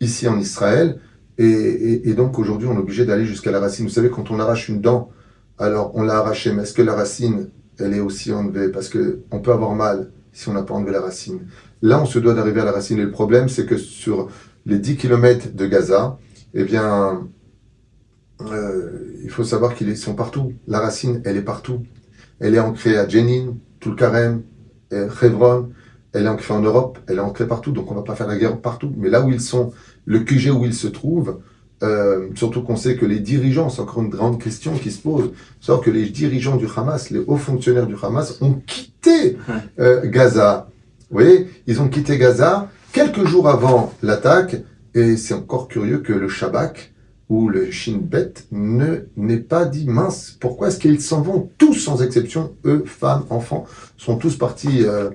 ici en Israël. Et, donc aujourd'hui, on est obligé d'aller jusqu'à la racine. Vous savez, quand on arrache une dent, alors on l'a arrachée, mais est-ce que la racine, elle est aussi enlevée? Parce que on peut avoir mal si on n'a pas enlevé la racine. Là, on se doit d'arriver à la racine. Et le problème, c'est que sur les 10 km de Gaza, eh bien, euh, il faut savoir qu'ils sont partout. La racine, elle est partout. Elle est ancrée à Jenin, Tulkarem, Hebron. Elle est ancrée en Europe, elle est ancrée partout, donc on ne va pas faire la guerre partout. Mais là où ils sont, le QG où il se trouve, euh, surtout qu'on sait que les dirigeants, c'est encore une grande question qui se pose, savoir que les dirigeants du Hamas, les hauts fonctionnaires du Hamas ont quitté euh, Gaza. Vous voyez, ils ont quitté Gaza quelques jours avant l'attaque, et c'est encore curieux que le Shabak ou le Shin Bet ne n'ait pas dit mince. Pourquoi est-ce qu'ils s'en vont tous sans exception, eux, femmes, enfants, sont tous partis euh,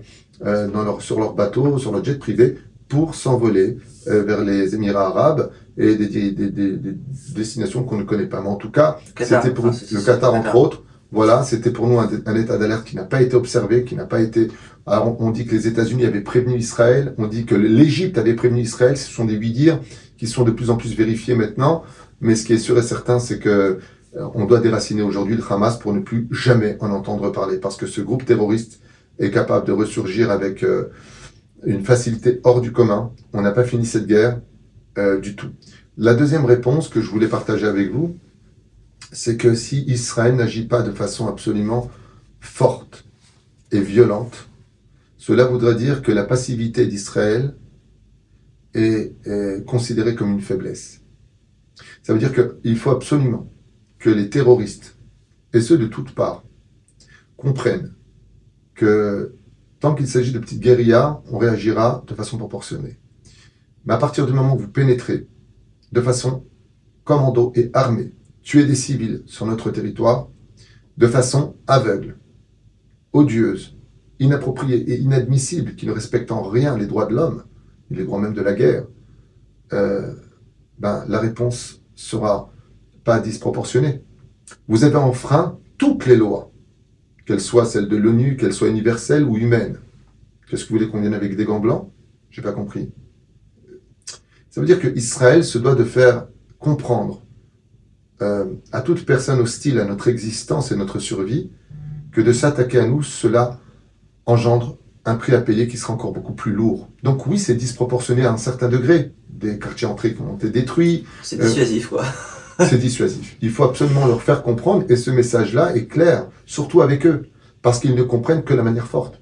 euh dans leur, sur leur bateau, sur leur jet privé pour s'envoler euh, vers les Émirats arabes et des, des, des, des destinations qu'on ne connaît pas. Mais en tout cas, c'était pour le Qatar, entre autres. Voilà, c'était pour nous un, un état d'alerte qui n'a pas été observé, qui n'a pas été. Alors, on, dit que les États-Unis avaient prévenu Israël, on dit que l'Égypte avait prévenu Israël. Ce sont des oui dire qui sont de plus en plus vérifiés maintenant. Mais ce qui est sûr et certain, c'est que euh, on doit déraciner aujourd'hui le Hamas pour ne plus jamais en entendre parler, parce que ce groupe terroriste est capable de ressurgir avec euh, une facilité hors du commun. On n'a pas fini cette guerre euh, du tout. La deuxième réponse que je voulais partager avec vous, c'est que si Israël n'agit pas de façon absolument forte et violente, cela voudrait dire que la passivité d'Israël est, est, considérée comme une faiblesse. Ça veut dire qu'il faut absolument que les terroristes, et ceux de toutes parts, comprennent que Tant qu'il s'agit de petites guérillas, on réagira de façon proportionnée. Mais à partir du moment où vous pénétrez de façon commando et armée, tuer des civils sur notre territoire, de façon aveugle, odieuse, inappropriée et inadmissible, qui ne respecte en rien les droits de l'homme, les droits même de la guerre, euh, ben, la réponse sera pas disproportionnée. Vous avez enfreint toutes les lois qu'elle soit celle de l'ONU, qu'elle soit universelle ou humaine. Qu'est-ce que vous voulez qu'on vienne avec des gants blancs? J'ai pas compris. Ça veut dire que Israël se doit de faire comprendre euh, à toute personne hostile à notre existence et notre survie que de s'attaquer à nous, cela engendre un prix à payer qui sera encore beaucoup plus lourd. Donc oui, c'est disproportionné à un certain degré. Des quartiers entrés qui ont été détruits.
C'est dissuasif, quoi.
c'est dissuasif. Il faut absolument leur faire comprendre, et ce message-là est clair, surtout avec eux, parce qu'ils ne comprennent que la manière forte.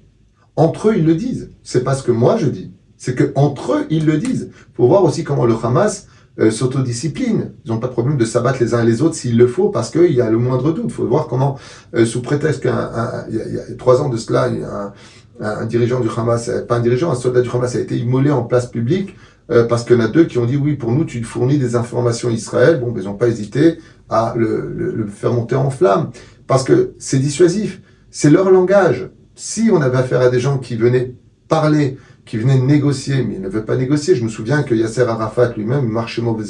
Entre eux, ils le disent. C'est pas ce que moi je dis. C'est que entre eux, ils le disent. Faut voir aussi comment le Hamas euh, s'autodiscipline. Ils n'ont pas de problème de s'abattre les uns et les autres s'il le faut, parce qu'il y a le moindre doute. Faut voir comment, euh, sous prétexte qu'il y, y, a trois ans de cela, un, un, dirigeant du Hamas, euh, pas un dirigeant, un soldat du Hamas a été immolé en place publique euh, parce qu'il y en a deux qui ont dit oui, pour nous, tu fournis des informations Israël. Bon, ben, ils n'ont pas hésité à le, le, faire monter en flamme, parce que c'est dissuasif, c'est leur langage. Si on avait affaire à des gens qui venaient parler, qui venaient négocier, mais ils ne veulent pas négocier. Je me souviens que Yasser Arafat lui-même, mauvais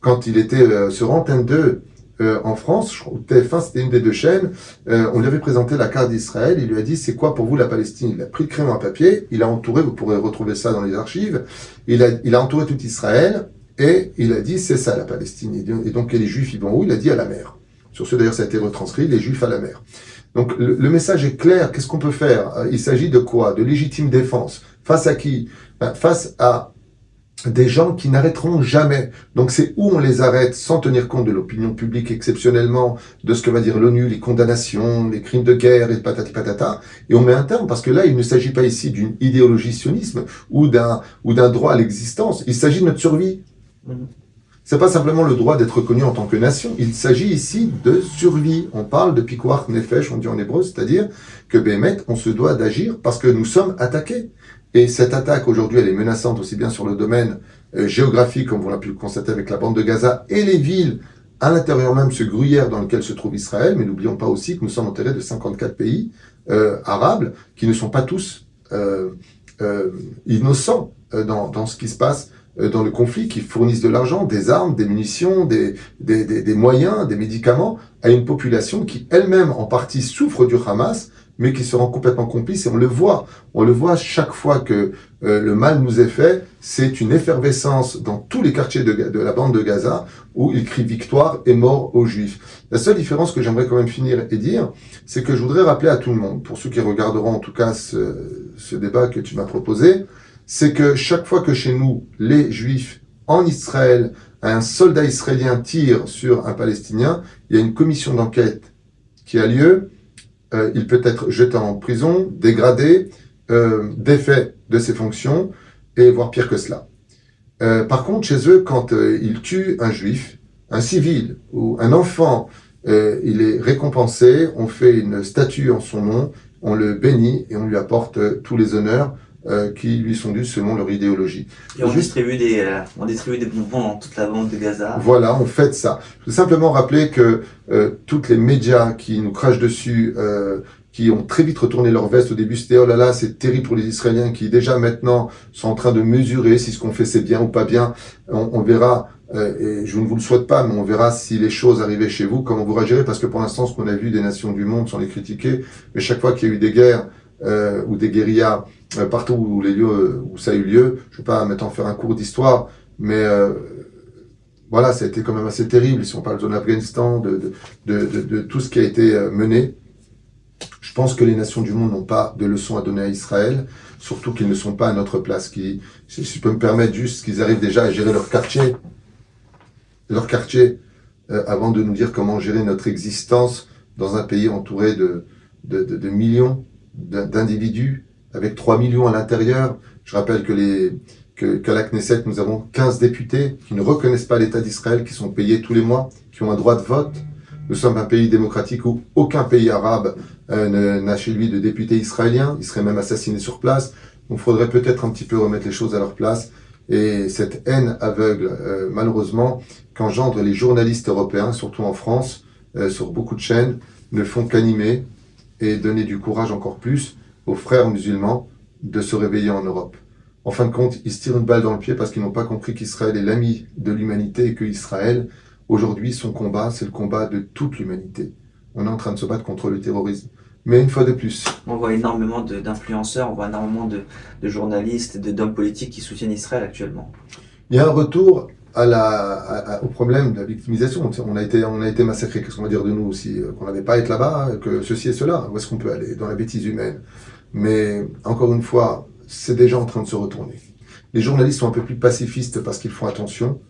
quand il était euh, sur Antenne 2, euh, en France, je crois, TF1, c'était une des deux chaînes, euh, on lui avait présenté la carte d'Israël, il lui a dit c'est quoi pour vous la Palestine? Il a pris le crayon à papier, il a entouré, vous pourrez retrouver ça dans les archives, il a, entouré tout Israël et il a dit c'est ça la Palestine. Et donc les Juifs ils vont où? Il a dit à la mer. Sur ce d'ailleurs ça a été retranscrit, les Juifs à la mer. Donc le, message est clair, qu'est-ce qu'on peut faire? Il s'agit de quoi? De légitime défense. Face à qui? Ben, Face à des gens qui n'arrêteront jamais. Donc c'est où on les arrête sans tenir compte de l'opinion publique exceptionnellement, de ce que va dire l'ONU, les condamnations, les crimes de guerre et patati patata, et on met un terme parce que là il ne s'agit pas ici d'une idéologie sionisme ou d'un ou d'un droit à l'existence, il s'agit de notre survie. Mhm. C'est pas simplement le droit d'être reconnu en tant que nation, il s'agit ici de survie. On parle de pikwar nefesh, on dit en hébreu, c'est-à-dire que Bémet, on se doit d'agir parce que nous sommes attaqués. Et cette attaque aujourd'hui, elle est menaçante aussi bien sur le domaine euh, géographique, comme on l'a pu le constater avec la bande de Gaza, et les villes à l'intérieur même, ce gruyère dans lequel se trouve Israël. Mais n'oublions pas aussi que nous sommes enterrés de 54 pays euh, arabes qui ne sont pas tous euh, euh innocents euh, dans, dans, ce qui se passe dans le conflit, qui fournissent de l'argent, des armes, des munitions, des, des, des, des moyens, des médicaments à une population qui elle-même en partie souffre du Hamas mais qui se rend complètement complice et on le voit. On le voit chaque fois que euh, le mal nous est fait, c'est une effervescence dans tous les quartiers de, la bande de Gaza où il crie victoire et mort aux Juifs. La seule différence que j'aimerais quand même finir et dire, c'est que je voudrais rappeler à tout le monde, pour ceux qui regarderont en tout cas ce, ce débat que tu m'as proposé, c'est que chaque fois que chez nous, les Juifs en Israël, un soldat israélien tire sur un Palestinien, il y a une commission d'enquête qui a lieu euh, il peut être jeté en prison, dégradé, euh, défait de ses fonctions, et voire pire que cela. Euh, par contre, chez eux, quand ils tuent un juif, un civil ou un enfant, il est récompensé, on fait une statue en son nom, on le bénit et on lui apporte tous les honneurs euh, qui lui sont dus selon leur idéologie.
Et on distribue des, euh, on distribue des bonbons dans toute la bande de Gaza.
Voilà, on fait ça. Je veux simplement rappeler que euh, toutes les médias qui nous crachent dessus, euh, qui ont très vite retourné leur veste au début, c'était oh là là, c'est terrible pour les Israéliens qui déjà maintenant sont en train de mesurer si ce qu'on fait c'est bien ou pas bien. On, on verra. et je ne vous le souhaite pas, mais on verra si les choses arrivaient chez vous, comment vous réagirez, parce que pour l'instant, ce qu'on a vu des nations du monde, sans les critiquer, mais chaque fois qu'il y a eu des guerres ou des guérillas, euh, partout où les lieux où ça a eu lieu. Je ne vais pas maintenant faire un cours d'histoire, mais euh, voilà, ça a été quand même assez terrible. Si on parle de l'Afghanistan, de, de, de, de, tout ce qui a été euh, mené, je pense que les nations du monde n'ont pas de leçons à donner à Israël, surtout qu'ils ne sont pas à notre place. Qui, si je peux me permettre juste qu'ils arrivent déjà à gérer leur quartier, leur quartier, euh, avant de nous dire comment gérer notre existence dans un pays entouré de, de, de millions d'individus avec 3 millions à l'intérieur. Je rappelle que les que, qu'à la Knesset, nous avons 15 députés qui ne reconnaissent pas l'État d'Israël, qui sont payés tous les mois, qui ont un droit de vote. Nous sommes un pays démocratique où aucun pays arabe euh, n'a chez lui de député israélien. Il serait même assassiné sur place. Donc, il faudrait peut-être un petit peu remettre les choses à leur place. Et cette haine aveugle, euh, malheureusement, qu'engendrent les journalistes européens, surtout en France, euh, sur beaucoup de chaînes, ne font qu'animer et donner du courage encore plus aux frères musulmans de se réveiller en Europe. En fin de compte, ils se tirent une balle dans le pied parce qu'ils n'ont pas compris qu'Israël est l'ami de l'humanité et que Israël, aujourd'hui, son combat, c'est le combat de toute l'humanité. On est en train de se battre contre le terrorisme. Mais une fois de plus.
On voit énormément d'influenceurs, on voit énormément de, de journalistes, d'hommes politiques qui soutiennent Israël actuellement.
Il y a un retour à la, à, au problème de la victimisation. On a été, on a été massacré. Qu'est-ce qu'on va dire de nous aussi Qu'on n'avait pas à être là-bas, que ceci et cela? Où est-ce qu'on peut aller Dans la bêtise humaine? Mais encore une fois, c'est déjà en train de se retourner. Les journalistes sont un peu plus pacifistes parce qu'ils font attention,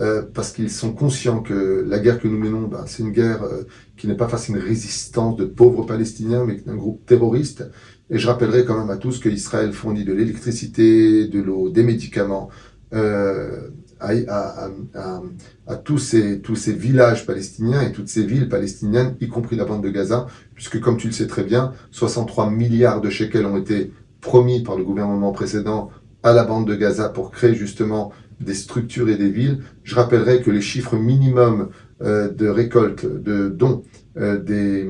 euh, parce qu'ils sont conscients que la guerre que nous menons, bah, c'est une guerre euh, qui n'est pas face à une résistance de pauvres Palestiniens, mais d'un groupe terroriste. Et je rappellerai quand même à tous que Israël fournit de l'électricité, de l'eau, des médicaments euh, à, à, à, à, tous, ces, tous ces villages palestiniens et toutes ces villes palestiniennes, y compris la bande de Gaza, puisque comme tu le sais très bien, 63 milliards de shekels ont été promis par le gouvernement précédent à la bande de Gaza pour créer justement des structures et des villes. Je rappellerai que les chiffres minimums euh, de récolte, de dons, euh, des,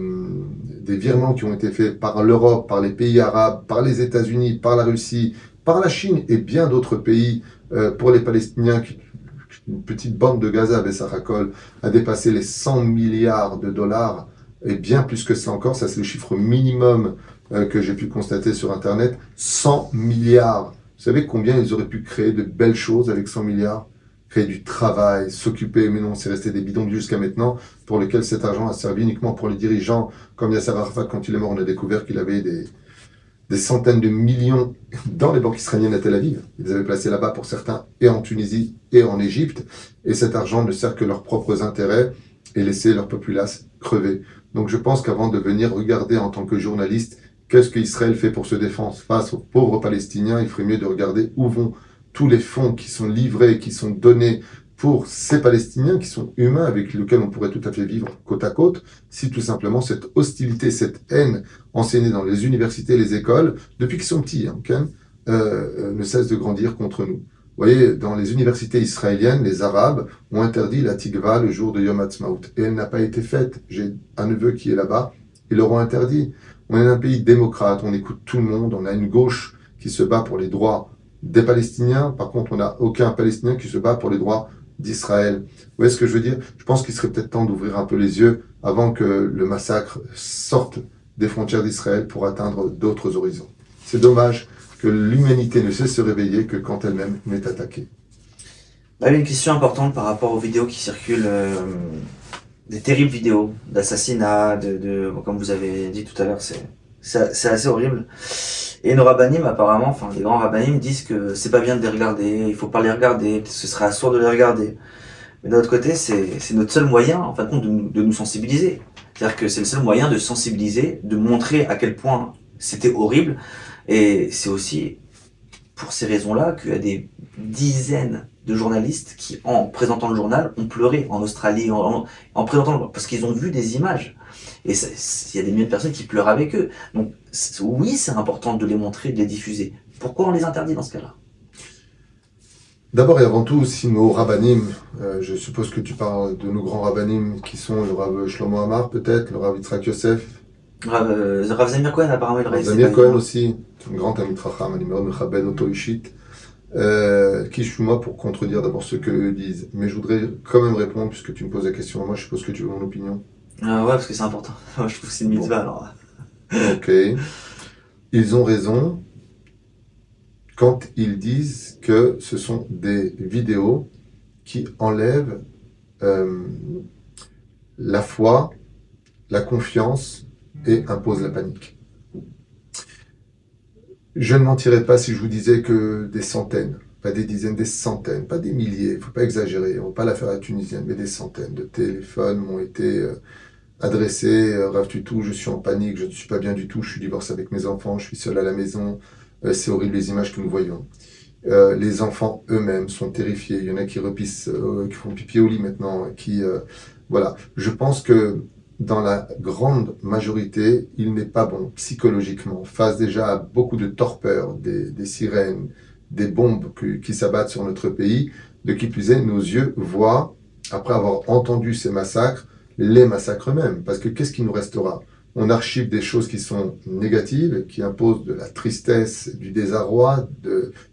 des virements qui ont été faits par l'Europe, par les pays arabes, par les États-Unis, par la Russie, par la Chine et bien d'autres pays euh, pour les Palestiniens, une petite bande de Gaza, Bessarakol, a dépassé les 100 milliards de dollars, et bien plus que ça encore, ça c'est le chiffre minimum euh, que j'ai pu constater sur Internet, 100 milliards. Vous savez combien ils auraient pu créer de belles choses avec 100 milliards? Créer du travail, s'occuper, mais non, c'est resté des bidons jusqu'à maintenant, pour lesquels cet argent a servi uniquement pour les dirigeants. Comme Yasser Arafat, quand il est mort, on a découvert qu'il avait des, des centaines de millions dans les banques israéliennes à Tel Aviv. Ils avaient placés là-bas pour certains, et en Tunisie, et en Égypte. Et cet argent ne sert que leurs propres intérêts et laisser leur populace crever. Donc je pense qu'avant de venir regarder en tant que journaliste qu'est-ce qu'Israël fait pour se défendre face aux pauvres Palestiniens, il ferait mieux de regarder où vont tous les fonds qui sont livrés, qui sont donnés pour ces Palestiniens qui sont humains, avec lesquels on pourrait tout à fait vivre côte à côte, si tout simplement cette hostilité, cette haine enseignée dans les universités, les écoles, depuis qu'ils sont petits, hein, euh, euh, ne cesse de grandir contre nous. Vous voyez, dans les universités israéliennes, les Arabes ont interdit la tigva le jour de Yom Ha'atzmaut. Et elle n'a pas été faite. J'ai un neveu qui est là-bas. Ils l'auront interdit. On est un pays démocrate, on écoute tout le monde, on a une gauche qui se bat pour les droits des Palestiniens. Par contre, on n'a aucun Palestinien qui se bat pour les droits d'Israël. Vous voyez ce que je veux dire? Je pense qu'il serait peut-être temps d'ouvrir un peu les yeux avant que le massacre sorte des frontières d'Israël pour atteindre d'autres horizons. C'est dommage que l'humanité ne sait se réveiller que quand elle-même n'est attaquée.
Bah, une question importante par rapport aux vidéos qui circulent, euh, des terribles vidéos d'assassinats, de, comme vous avez dit tout à l'heure, c'est c'est assez horrible. Et nos rabbinim, apparemment, enfin les grands rabbinim disent que c'est pas bien de les regarder, il faut pas les regarder, ce serait assourd de les regarder. Mais d'un autre côté, c'est notre seul moyen, en fin de compte, de, nous sensibiliser. C'est-à-dire que c'est le seul moyen de sensibiliser, de montrer à quel point c'était horrible. Et c'est aussi pour ces raisons-là qu'il y a des dizaines de journalistes qui, en présentant le journal, ont pleuré en Australie, en, en présentant, parce qu'ils ont vu des images. Et il y a des milliers de personnes qui pleurent avec eux. Donc oui, c'est important de les montrer, de les diffuser. Pourquoi on les interdit dans ce cas-là?
D'abord et avant tout, si nos rabbinim, euh, je suppose que tu parles de nos grands rabbinim qui sont le Rav Shlomo Amar peut-être, le Rav Yitzhak Yosef.
Rav, euh, Rav Zamir Cohen apparemment
le Rav Zamir Cohen aussi, un grand ami Tracham, un numéro de Oto Ishit. Euh, qui je suis moi pour contredire d'abord ce qu'eux disent Mais je voudrais quand même répondre, puisque tu me poses la question, moi je suppose que tu veux mon opinion.
Ah ouais, parce que c'est important. je trouve que c'est une mitzvah alors.
Ok. Ils ont raison quand ils disent que ce sont des vidéos qui enlèvent euh, la foi, la confiance et imposent la panique. Je ne mentirais pas si je vous disais que des centaines, pas des dizaines, des centaines, pas des milliers, il ne faut pas exagérer, on ne va pas la faire à tunisienne, mais des centaines de téléphones m'ont été euh, adressés. Euh, Rave tout, je suis en panique, je ne suis pas bien du tout, je suis divorcé avec mes enfants, je suis seul à la maison, euh, c'est horrible les images que nous voyons. les enfants eux-mêmes sont terrifiés. Il y en a qui repissent, qui font pipi au lit maintenant, qui voilà. Je pense que dans la grande majorité, il n'est pas bon psychologiquement, face déjà à beaucoup de torpeurs, des, des sirènes, des bombes qui s'abattent sur notre pays, de qui plus est, nos yeux voient, après avoir entendu ces massacres, les massacres eux-mêmes. Parce que qu'est-ce qui nous restera? On archive des choses qui sont négatives, qui imposent de la tristesse, du désarroi,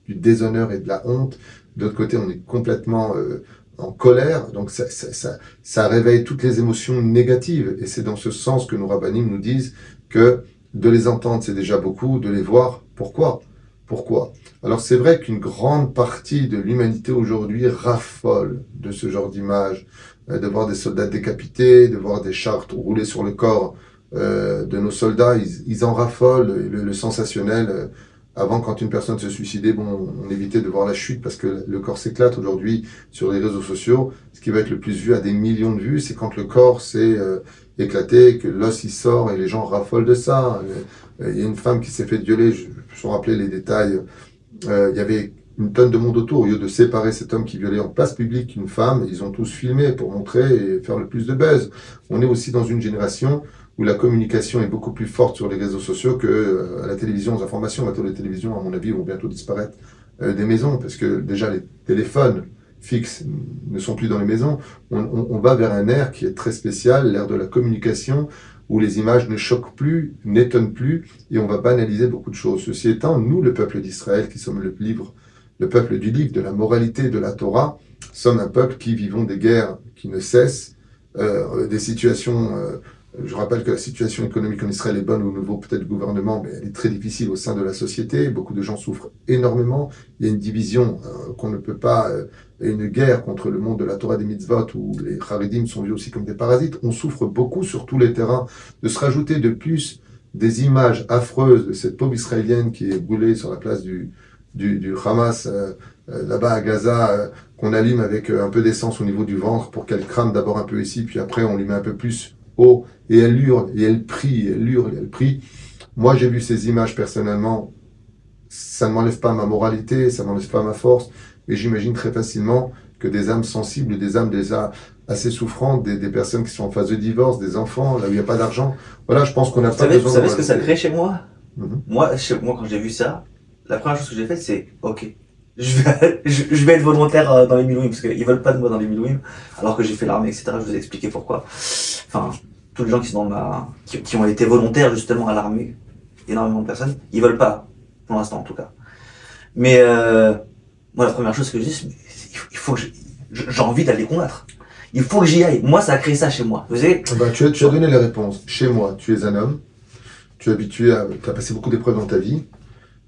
du déshonneur et de la honte. D'autre côté, on est complètement euh, en colère, donc ça, ça, ça, ça, réveille toutes les émotions négatives. Et c'est dans ce sens que nos rabbinim nous disent que de les entendre, c'est déjà beaucoup, de les voir, pourquoi? Pourquoi? Alors c'est vrai qu'une grande partie de l'humanité aujourd'hui raffole de ce genre d'image, de voir des soldats décapités, de voir des chartes rouler sur le corps euh, de nos soldats, ils, en raffolent, le, sensationnel euh, avant, quand une personne se suicidait, bon, on évitait de voir la chute parce que le corps s'éclate. Aujourd'hui, sur les réseaux sociaux, ce qui va être le plus vu à des millions de vues, c'est quand le corps s'est euh, éclaté, que l'os y sort et les gens raffolent de ça. Euh, il y a une femme qui s'est fait violer, je me rappeler les détails. Euh, il y avait une tonne de monde autour. Au lieu de séparer cet homme qui violait en place publique une femme, ils ont tous filmé pour montrer et faire le plus de buzz. On est aussi dans une génération où la communication est beaucoup plus forte sur les réseaux sociaux que euh, à la télévision, aux informations. Les télévisions, à mon avis, vont bientôt disparaître euh, des maisons parce que déjà les téléphones fixes ne sont plus dans les maisons. On, on, on va vers un air qui est très spécial, l'ère de la communication, où les images ne choquent plus, n'étonnent plus, et on va banaliser beaucoup de choses. Ceci étant, nous, le peuple d'Israël, qui sommes le livre, le peuple du livre, de la moralité de la Torah, sommes un peuple qui vivons des guerres qui ne cessent, euh, des situations. euh, je rappelle que la situation économique en Israël est bonne au niveau peut-être gouvernement, mais elle est très difficile au sein de la société. Beaucoup de gens souffrent énormément. Il y a une division euh, qu'on ne peut pas, euh, une guerre contre le monde de la Torah des mitzvot où les Haredim sont vus aussi comme des parasites. On souffre beaucoup sur tous les terrains. De se rajouter de plus des images affreuses de cette pauvre israélienne qui est brûlée sur la place du, du, du Hamas euh, euh, là-bas à Gaza, euh, qu'on allume avec un peu d'essence au niveau du ventre pour qu'elle crame d'abord un peu ici, puis après on lui met un peu plus haut, et elle hurle, et elle prie, et elle hurle, et elle prie. Moi j'ai vu ces images personnellement, ça ne m'enlève pas ma moralité, ça ne m'enlève pas ma force, mais j'imagine très facilement que des âmes sensibles, des âmes déjà assez souffrantes, des, des personnes qui sont en phase de divorce, des enfants, là où il n'y a pas d'argent, voilà, je pense qu'on n'a pas
savez,
besoin
vous savez ce que ça crée chez moi?
Mhm.
moi, chez moi, quand j'ai vu ça, la première chose que j'ai faite, c'est ok. Je vais, être volontaire euh, dans les Milouim, parce qu'ils veulent pas de moi dans les Milouim, alors que j'ai fait l'armée, etc. Je vous ai expliqué pourquoi. Enfin, tous les gens qui sont dans ma, qui, ont été volontaires justement à l'armée, énormément de personnes, ils veulent pas, pour l'instant en tout cas. Mais euh, moi, la première chose que je dis, c'est il faut- que j'ai envie d'aller combattre. Il faut que j'y aille. Moi, ça a créé ça chez moi. Vous savez,
Ah bah, tu, as, tu as donné les réponses. Chez moi, tu es un homme, tu es habitué à. Tu as passé beaucoup d'épreuves dans ta vie,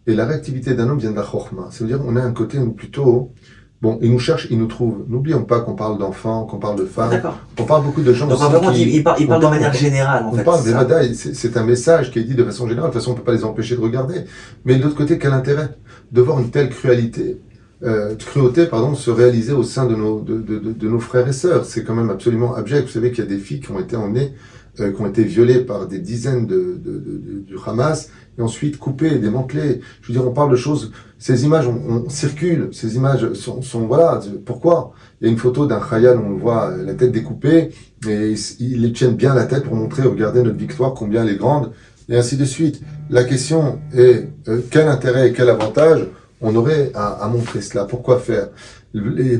et la réactivité d'un homme vient de la chorma. Ça veut dire on a un côté où plutôt. Bon, il nous cherche, il nous trouve. N'oublions pas qu'on parle d'enfants, qu'on parle de femmes,
d'accord.
on parle beaucoup de gens
Donc,
aussi
en fait,
qui-
il, il parle, il
on
parle de manière générale, en
on
fait.
parle des badailles, c'est c'est un message qui est dit de façon générale. De toute façon, on ne peut pas les empêcher de regarder. Mais de l'autre côté, quel intérêt de voir une telle cruauté, euh, cruauté pardon, se réaliser au sein de nos, de, de- de- de nos frères et sœurs? C'est quand même absolument abject. Vous savez qu'il y a des filles qui ont été emmenées, euh, qui ont été violées par des dizaines de, de- de- de- du Hamas et ensuite coupées, démantelées. Je veux dire, on parle de choses. Ces images, on, on circule. Ces images sont, sont voilà. Pourquoi? Il y a une photo d'un khayal on le voit euh, la tête découpée et ils, ils tiennent bien la tête pour montrer, regardez notre victoire, combien elle est grande, et ainsi de suite. La question est, euh, quel intérêt et quel avantage on aurait à, à montrer cela? Pourquoi faire?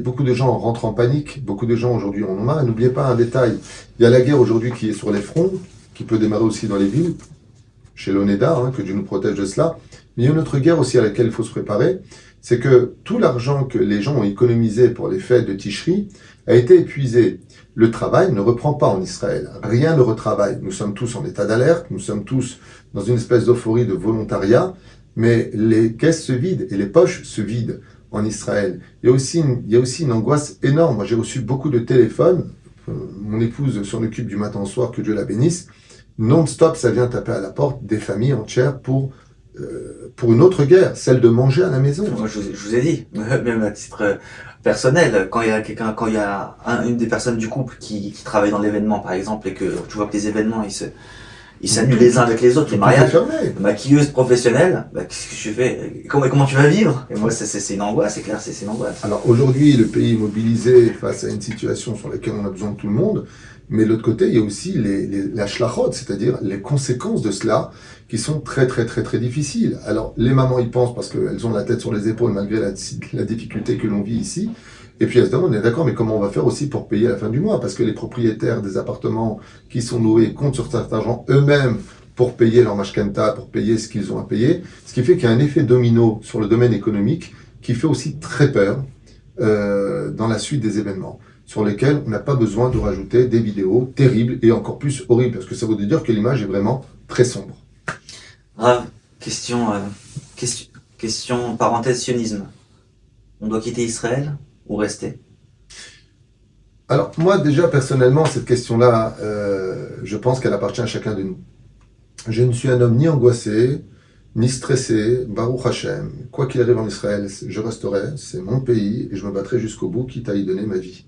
Beaucoup de gens rentrent en panique, beaucoup de gens aujourd'hui en ont marre. N'oubliez pas un détail, il y a la guerre aujourd'hui qui est sur les fronts, qui peut démarrer aussi dans les villes, chez l'ONEDA, hein, que Dieu nous protège de cela. Mais il y a une autre guerre aussi à laquelle il faut se préparer, c'est que tout l'argent que les gens ont économisé pour les fêtes de Tishri a été épuisé. Le travail ne reprend pas en Israël. Rien ne retravaille. Nous sommes tous en état d'alerte, nous sommes tous dans une espèce d'euphorie de volontariat, mais les caisses se vident et les poches se vident en Israël. Il y a aussi une, il y a aussi une angoisse énorme. J'ai reçu beaucoup de téléphones. Euh, Mon épouse s'en occupe du matin au soir, que Dieu la bénisse. Non-stop, ça vient taper à la porte des familles entières pour, euh, pour une autre guerre, celle de manger à la maison.
Moi, je vous, ai- je vous ai dit, même à titre euh, personnel, quand il y a quelqu'un, quand il y a un- une des personnes du couple qui, qui travaille dans l'événement, par exemple, et que tu vois que les événements, ils se, ils s'annulent les uns avec les autres, les mariages, maquilleuse professionnelle, bah, qu'est-ce que je fais? Comment, comment tu vas vivre? Et moi, c'est- une angoisse, c'est clair, c'est c'est une angoisse.
Alors aujourd'hui, le pays est mobilisé face à une situation sur laquelle on a besoin de tout le monde, mais de l'autre côté, il y a aussi les, les, la shlachot, c'est-à-dire les conséquences de cela, qui sont très très très très difficiles. Alors les mamans y pensent parce qu'elles ont la tête sur les épaules malgré la, la difficulté que l'on vit ici. Et puis elles se demandent, on est d'accord, mais comment on va faire aussi pour payer à la fin du mois? Parce que les propriétaires des appartements qui sont loués comptent sur cet argent eux-mêmes pour payer leur mashkenta, pour payer ce qu'ils ont à payer. Ce qui fait qu'il y a un effet domino sur le domaine économique qui fait aussi très peur euh, dans la suite des événements, sur lesquels on n'a pas besoin de rajouter des vidéos terribles et encore plus horribles, parce que ça veut dire que l'image est vraiment très sombre.
Rav, question, euh, question, question, parenthèse, sionisme. On doit quitter Israël ou rester?
Alors moi déjà personnellement, cette question-là, euh, je pense qu'elle appartient à chacun de nous. Je ne suis un homme ni angoissé, ni stressé, Baruch Hashem. Quoi qu'il arrive en Israël, je resterai, c'est mon pays, et je me battrai jusqu'au bout, quitte à y donner ma vie.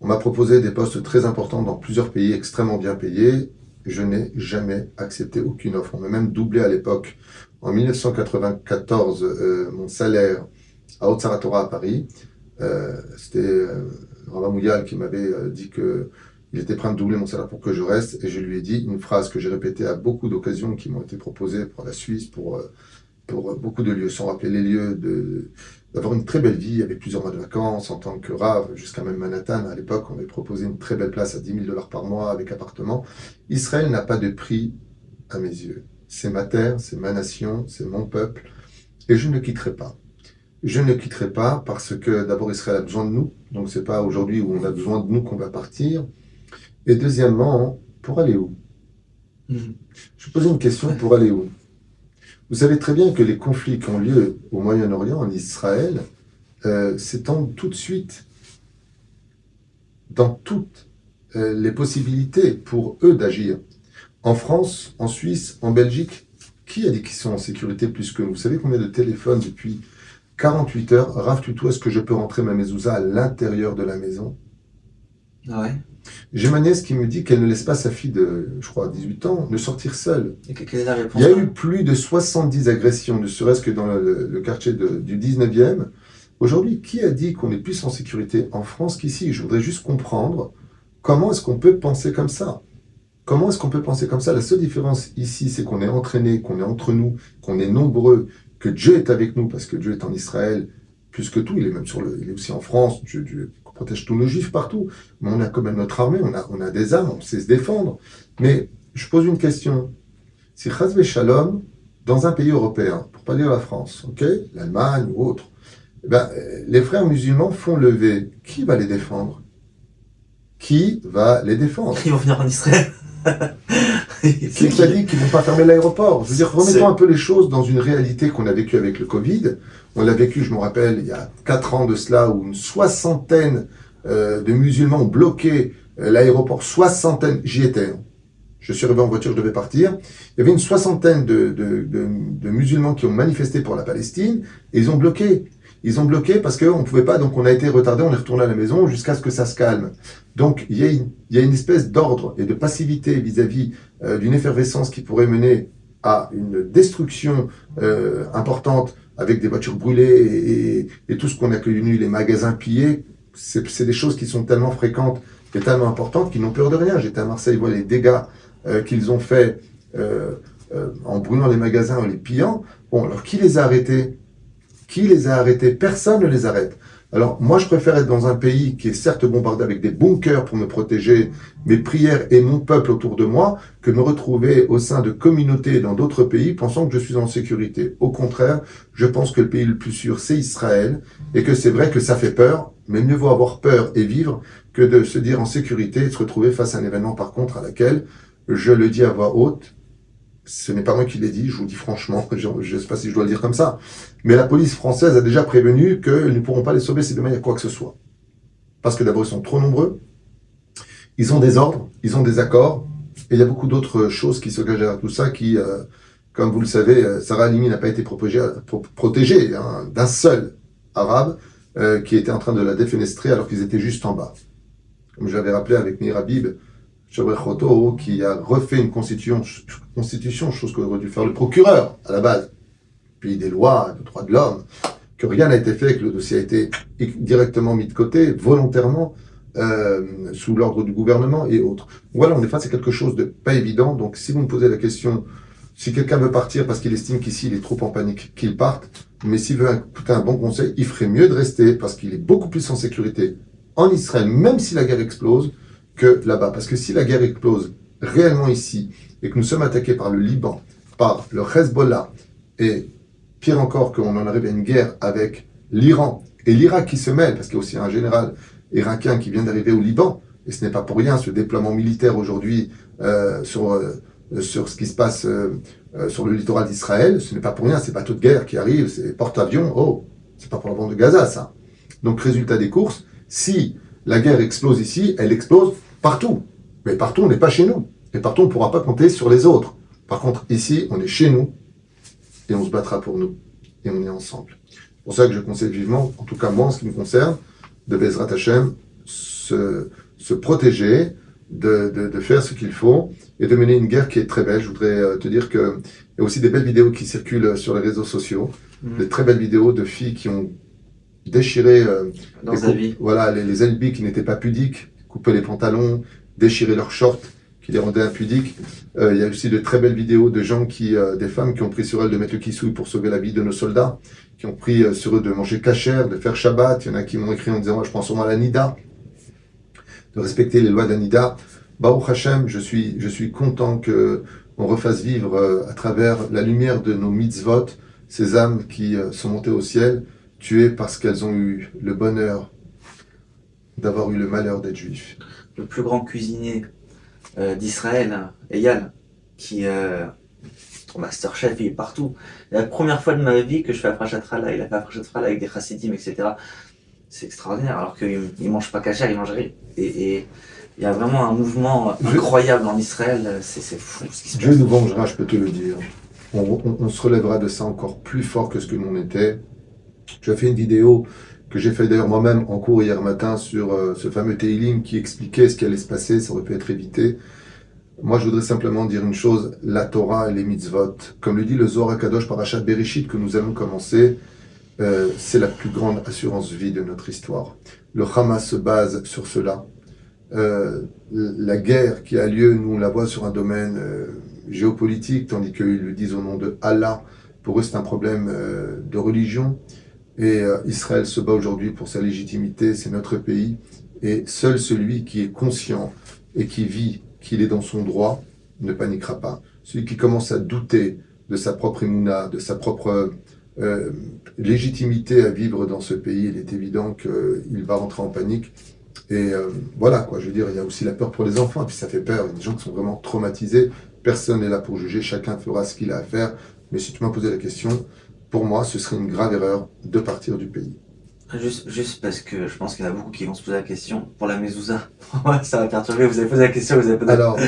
On m'a proposé des postes très importants dans plusieurs pays extrêmement bien payés. Je n'ai jamais accepté aucune offre. On m'a même doublé à l'époque. En 1994, euh, mon salaire à Haute-Saratora à Paris, euh, c'était euh, Rava Mouyal qui m'avait euh, dit que il était prêt à me doubler mon salaire pour que je reste. Et je lui ai dit une phrase que j'ai répétée à beaucoup d'occasions qui m'ont été proposées pour la Suisse, pour, pour beaucoup de lieux, sans rappeler les lieux, de, d'avoir une très belle vie avec plusieurs mois de vacances en tant que rave, jusqu'à même Manhattan. À l'époque, on m'avait proposé une très belle place à 10 000 dollars par mois avec appartement. Israël n'a pas de prix à mes yeux. C'est ma terre, c'est ma nation, c'est mon peuple, et je ne le quitterai pas. Je ne quitterai pas parce que d'abord Israël a besoin de nous, donc c'est pas aujourd'hui où on a besoin de nous qu'on va partir. Et deuxièmement, pour aller où?
Mhm.
Je pose une question pour aller où? Vous savez très bien que les conflits qui ont lieu au Moyen-Orient, en Israël, euh, s'étendent tout de suite dans toutes euh, les possibilités pour eux d'agir. En France, en Suisse, en Belgique, qui a dit qu'ils sont en sécurité plus que nous? Vous savez combien de téléphones depuis 48 heures? Raf Tuto, est-ce que je peux rentrer ma mezouza à l'intérieur de la maison?
Ah ouais?
J'ai ma nièce qui me dit qu'elle ne laisse pas sa fille de, je crois, 18 ans, ne sortir seule.
Et que- quelle est la réponse
Il y a eu plus de 70 agressions, ne serait-ce que dans le, le quartier de- du 19e. Aujourd'hui, qui a dit qu'on est plus en sécurité en France qu'ici? Je voudrais juste comprendre comment est-ce qu'on peut penser comme ça. Comment est-ce qu'on peut penser comme ça? La seule différence ici, c'est qu'on est entraîné, qu'on est entre nous, qu'on est nombreux, que Dieu est avec nous, parce que Dieu est en Israël, plus que tout, il est même sur le, il est aussi en France, Dieu, Dieu protège tous nos juifs partout. Mais on a quand même notre armée, on a, on a des armes, on sait se défendre. Mais je pose une question. Si Chazve Shalom, dans un pays européen, pour pas dire la France, l'Allemagne ou autre, eh ben, les frères musulmans font lever. Qui va les défendre? Qui va les défendre?
Ils vont venir en Israël.
Qui t'a dit qu'ils vont pas fermer l'aéroport Je veux dire,
C'est-
remettons un peu les choses dans une réalité qu'on a vécue avec le Covid. On l'a vécu, je me rappelle, il y a quatre ans de cela, où une soixantaine euh, de musulmans ont bloqué euh, l'aéroport. Soixantaine, j'y étais. hein. Je suis arrivé en voiture, je devais partir. Il y avait une soixantaine de, de, de, de musulmans qui ont manifesté pour la Palestine et ils ont bloqué. Ils ont bloqué parce qu'on ne pouvait pas, donc on a été retardé, on est retourné à la maison jusqu'à ce que ça se calme. Donc il y a une, espèce d'ordre et de passivité vis-à-vis euh, d'une effervescence qui pourrait mener à une destruction euh, importante avec des voitures brûlées et, tout ce qu'on a connu, les magasins pillés. C'est des choses qui sont tellement fréquentes et tellement importantes qu'ils n'ont peur de rien. J'étais à Marseille, voir les dégâts euh, qu'ils ont faits en brûlant les magasins, en les pillant. Bon, alors qui les a arrêtés? Qui les a arrêtés Personne ne les arrête. Alors moi, je préfère être dans un pays qui est certes bombardé avec des bunkers pour me protéger, mes prières et mon peuple autour de moi, que me retrouver au sein de communautés dans d'autres pays pensant que je suis en sécurité. Au contraire, je pense que le pays le plus sûr, c'est Israël, et que c'est vrai que ça fait peur, mais mieux vaut avoir peur et vivre que de se dire en sécurité et de se retrouver face à un événement par contre à laquelle, je le dis à voix haute, ce n'est pas moi qui l'ai dit, je vous le dis franchement, je ne sais pas si je dois le dire comme ça, mais la police française a déjà prévenu qu'ils ne pourront pas les sauver si demain il y a quoi que ce soit. Parce que d'abord, ils sont trop nombreux, ils ont des ordres, ils ont des accords, et il y a beaucoup d'autres choses qui se cachent derrière tout ça qui, euh, comme vous le savez, euh, Sarah Halimi n'a pas été protégée, pro- protégée hein, d'un seul arabe euh, qui était en train de la défenestrer alors qu'ils étaient juste en bas. Comme je l'avais rappelé avec Meir Habib, Choto, qui a refait une constitution, constitution, chose qu'aurait dû faire le procureur à la base, puis des lois de droits de l'homme, que rien n'a été fait, que le dossier a été directement mis de côté, volontairement, euh, sous l'ordre du gouvernement et autres. Voilà, on est face à quelque chose de pas évident. Donc, si vous me posez la question, si quelqu'un veut partir parce qu'il estime qu'ici il est trop en panique, qu'il parte. Mais s'il veut écouter un bon conseil, il ferait mieux de rester parce qu'il est beaucoup plus en sécurité en Israël, même si la guerre explose, que là-bas. Parce que si la guerre explose réellement ici et que nous sommes attaqués par le Liban, par le Hezbollah et pire encore qu'on en arrive à une guerre avec l'Iran et l'Irak qui se mêle, parce qu'il y a aussi un général irakien qui vient d'arriver au Liban, et ce n'est pas pour rien ce déploiement militaire aujourd'hui euh, sur, euh, sur ce qui se passe euh, sur le littoral d'Israël, ce n'est pas pour rien, c'est bateaux de guerre qui arrivent, c'est porte-avions, oh, c'est pas pour la bande de Gaza ça. Donc résultat des courses, si la guerre explose ici, elle explose partout. Mais partout, on n'est pas chez nous. Et partout, on ne pourra pas compter sur les autres. Par contre, ici, on est chez nous et on se battra pour nous. Et on est ensemble. C'est pour ça que je conseille vivement, en tout cas moi en ce qui me concerne, de Bezrat Hashem, se, se protéger, de, de, de faire ce qu'il faut et de mener une guerre qui est très belle. Je voudrais euh, te dire qu'il y a aussi des belles vidéos qui circulent sur les réseaux sociaux,
Mhm.
des très belles vidéos de filles qui ont déchiré euh,
Dans
les
vie.
Voilà, les, les LB qui n'étaient pas pudiques, couper les pantalons, déchirer leurs shorts qui les rendaient impudiques. Euh, il y a aussi de très belles vidéos de gens qui, euh, des femmes qui ont pris sur elles de mettre le kissouille pour sauver la vie de nos soldats, qui ont pris euh, sur eux de manger cachère, de faire Shabbat. Il y en a qui m'ont écrit en disant, je prends sûrement la Nida, de respecter les lois d'Anida. Baruch Hashem, je suis, je suis content que on refasse vivre à travers la lumière de nos mitzvot ces âmes qui sont montées au ciel tuées parce qu'elles ont eu le bonheur d'avoir eu le malheur d'être juifs.
Le plus grand cuisinier euh, d'Israël, Eyal, qui euh, Masterchef, il est partout. La première fois de ma vie que je fais Afrachat il a fait Afrachat avec des chassidim, etc. C'est extraordinaire, alors qu'il ne mange pas cachère, il mange rien. Et il y a vraiment un mouvement incroyable en Israël, c'est fou
ce qui se Dieu nous vengera, je peux te le dire. On, on, se relèvera de ça encore plus fort que ce que nous on était. Tu as fait une vidéo que j'ai fait d'ailleurs moi-même en cours hier matin sur euh, ce fameux Teilim qui expliquait ce qui allait se passer, ça aurait pu être évité. Moi, je voudrais simplement dire une chose, la Torah et les mitzvot. Comme le dit le Zohar Kadosh Parashat Bereshit que nous allons commencer, euh, c'est la plus grande assurance vie de notre histoire. Le Hamas se base sur cela. Euh, la guerre qui a lieu, nous on la voit sur un domaine géopolitique, tandis qu'ils le disent au nom de Allah. Pour eux, c'est un problème de religion. Et euh, Israël se bat aujourd'hui pour sa légitimité, c'est notre pays. Et seul celui qui est conscient et qui vit qu'il est dans son droit ne paniquera pas. Celui qui commence à douter de sa propre émouna, de sa propre euh, légitimité à vivre dans ce pays, il est évident qu'il va rentrer en panique. Et euh, voilà, quoi, je veux dire, il y a aussi la peur pour les enfants, et puis ça fait peur, il y a des gens qui sont vraiment traumatisés, personne n'est là pour juger, chacun fera ce qu'il a à faire, mais si tu m'as posé la question, pour moi, ce serait une grave erreur de partir du pays.
Juste, juste parce que je pense qu'il y en a beaucoup qui vont se poser la question, pour la mezouza, ça va perturber, vous avez posé la question, vous avez posé
Alors,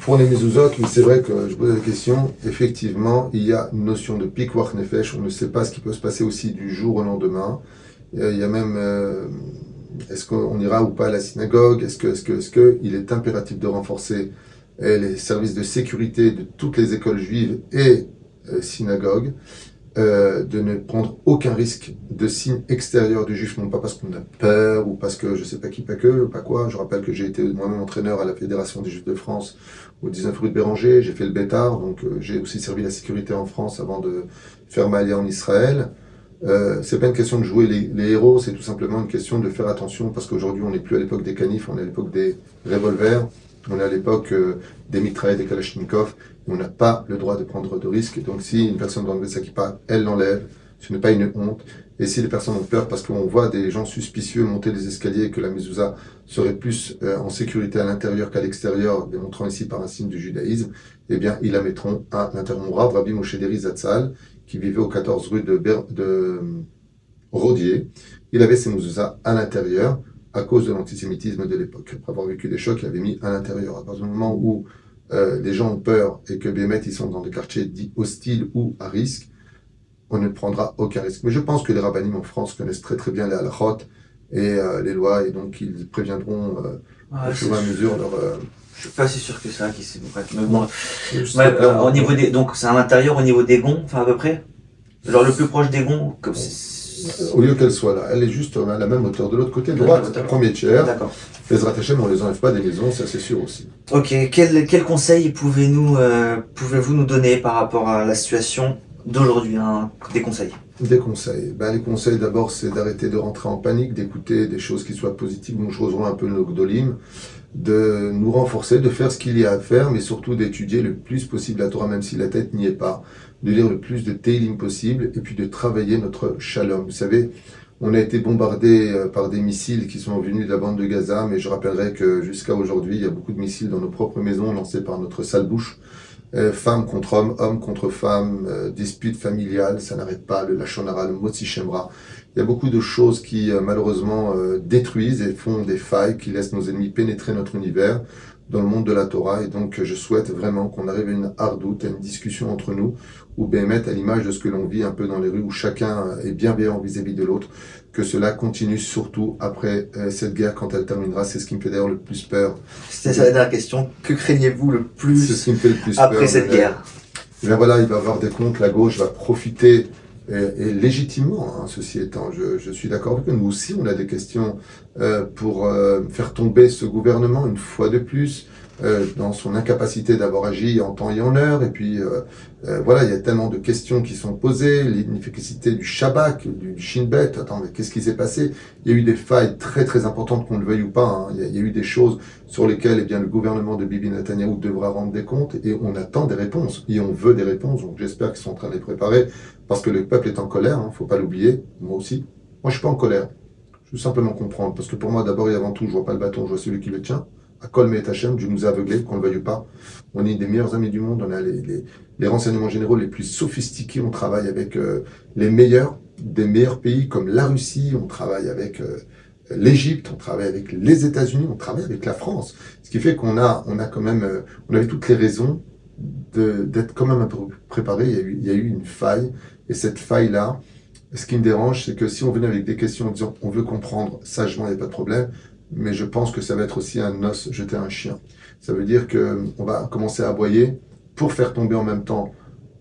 pour les mezuzot, c'est vrai que je pose la question, effectivement, il y a une notion de pikwach nefesh, on ne sait pas ce qui peut se passer aussi du jour au lendemain. Il y a même, euh, est-ce qu'on ira ou pas à la synagogue? Est-ce que, est-ce que, est-ce que il est impératif de renforcer euh, les services de sécurité de toutes les écoles juives et euh, synagogues? Euh, de ne prendre aucun risque de signe extérieur du juif, non pas parce qu'on a peur ou parce que je sais pas qui, pas que, pas quoi. Je rappelle que j'ai été moi-même entraîneur à la Fédération des Juifs de France au 19 rue de Béranger, j'ai fait le Bétard, donc euh, j'ai aussi servi la sécurité en France avant de faire ma en Israël. Euh, c'est pas une question de jouer les, héros, c'est tout simplement une question de faire attention parce qu'aujourd'hui on n'est plus à l'époque des canifs, on est à l'époque des revolvers. On est à l'époque euh, des mitraillettes, des kalachnikov. On n'a pas le droit de prendre de risques. Donc, si une personne doit enlever sa kippa, elle l'enlève. Ce n'est pas une honte. Et si les personnes ont peur parce qu'on voit des gens suspicieux monter les escaliers et que la mezouza serait plus euh, en sécurité à l'intérieur qu'à l'extérieur, démontrant ici par un signe du judaïsme, eh bien, ils la mettront à l'intérieur. Rabbi Moshe Deri Zatzal, qui vivait au 14 rue de, de Rodier, il avait ses mezuzahs à l'intérieur à cause de l'antisémitisme de l'époque. Après avoir vécu des chocs, il avait mis à l'intérieur. À partir du moment où euh, les gens ont peur et que Bémet, ils sont dans des quartiers dits hostiles ou à risque, on ne prendra aucun risque. Mais je pense que les rabbinim en France connaissent très très bien les halachot et euh, les lois, et donc ils préviendront euh, au fur et à mesure leur...
Je suis pas si sûr que ça, qui c'est. Mais bon, au niveau des, donc c'est à l'intérieur, au niveau des gonds, enfin à peu près? Genre le plus proche des gonds, comme c'est
au lieu qu'elle soit là, elle est juste à la même hauteur. De l'autre côté, droite, premier tiers. D'accord. Les Ratachem, on les enlève pas des maisons, ça c'est sûr aussi.
Ok, quel, quel conseil pouvez-nous, euh, pouvez-vous nous donner par rapport à la situation d'aujourd'hui hein, Des conseils?
Des conseils. Ben, les conseils d'abord, c'est d'arrêter de rentrer en panique, d'écouter des choses qui soient positives. Je rejoins un peu le Gdolim de nous renforcer, de faire ce qu'il y a à faire, mais surtout d'étudier le plus possible la Torah, même si la tête n'y est pas, de lire le plus de Teilim possible, et puis de travailler notre shalom. Vous savez, on a été bombardé euh, par des missiles qui sont venus de la bande de Gaza, mais je rappellerai que jusqu'à aujourd'hui, il y a beaucoup de missiles dans nos propres maisons lancés par notre sale bouche. Euh, femmes contre hommes, hommes contre femmes, euh, disputes familiales, ça n'arrête pas, le Lachonara, le Motsi Shemra. Il y a beaucoup de choses qui euh, malheureusement euh, détruisent et font des failles qui laissent nos ennemis pénétrer notre univers dans le monde de la Torah. Et donc je souhaite vraiment qu'on arrive à une hardoute, à une discussion entre nous, où Béhémet, à l'image de ce que l'on vit un peu dans les rues, où chacun est bienveillant vis-à-vis de l'autre, que cela continue surtout après euh, cette guerre quand elle terminera. C'est ce qui me fait d'ailleurs le plus peur.
C'était ça la dernière question. Que craignez-vous le plus,
ce qui me fait le plus
après cette guerre?
Et bien voilà, il va y avoir des comptes, la gauche va profiter et, légitimement, hein, ceci étant, je, suis d'accord avec nous aussi, on a des questions euh, pour euh, faire tomber ce gouvernement une fois de plus. Euh, dans son incapacité d'avoir agi en temps et en heure. Et puis, euh, euh, voilà, il y a tellement de questions qui sont posées, l'inefficacité du Shabak, du Shin Bet. Attends, mais qu'est-ce qui s'est passé? Il y a eu des failles très très importantes, qu'on le veuille ou pas. Hein. Il, y a, eu des choses sur lesquelles eh bien, le gouvernement de Bibi Netanyahu devra rendre des comptes et on attend des réponses. Et on veut des réponses. Donc j'espère qu'ils sont en train de les préparer parce que le peuple est en colère, hein, faut pas l'oublier. Moi aussi. Moi, je suis pas en colère. Je veux simplement comprendre. Parce que pour moi, d'abord et avant tout, je vois pas le bâton, je vois celui qui le tient à et Hachem, nous a qu'on le veuille pas. On est des meilleurs amis du monde, on a les, les, renseignements généraux les plus sophistiqués, on travaille avec euh, les meilleurs des meilleurs pays comme la Russie, on travaille avec euh, l'Égypte, on travaille avec les États-Unis, on travaille avec la France. Ce qui fait qu'on a, on a quand même, euh, on avait toutes les raisons d'être quand même un peu préparé. Il y, a eu, il y a eu une faille, et cette faille-là, ce qui me dérange, c'est que si on venait avec des questions en disant on veut comprendre sagement, il n'y a pas de problème, mais je pense que ça va être aussi un os jeter un chien. Ça veut dire qu'on va commencer à aboyer pour faire tomber en même temps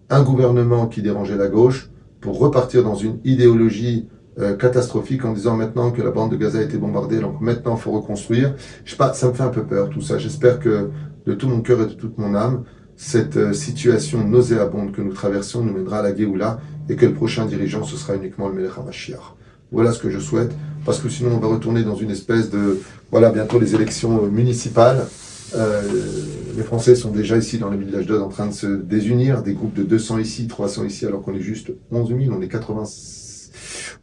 un gouvernement qui dérangeait la gauche, pour repartir dans une idéologie euh, catastrophique en disant maintenant que la bande de Gaza a été bombardée, donc maintenant il faut reconstruire. Je sais pas, ça me fait un peu peur tout ça. J'espère que de tout mon cœur et de toute mon âme, cette euh, situation nauséabonde que nous traversons nous mènera à la Géoula et que le prochain dirigeant ce sera uniquement le Melech HaMashiach. Voilà ce que je souhaite, parce que sinon on va retourner dans une espèce de... Voilà, bientôt les élections municipales. Euh, les Français sont déjà ici dans les villages d'Ode en train de se désunir, des groupes de 200 ici, 300 ici, alors qu'on est juste 11 000, on est 80...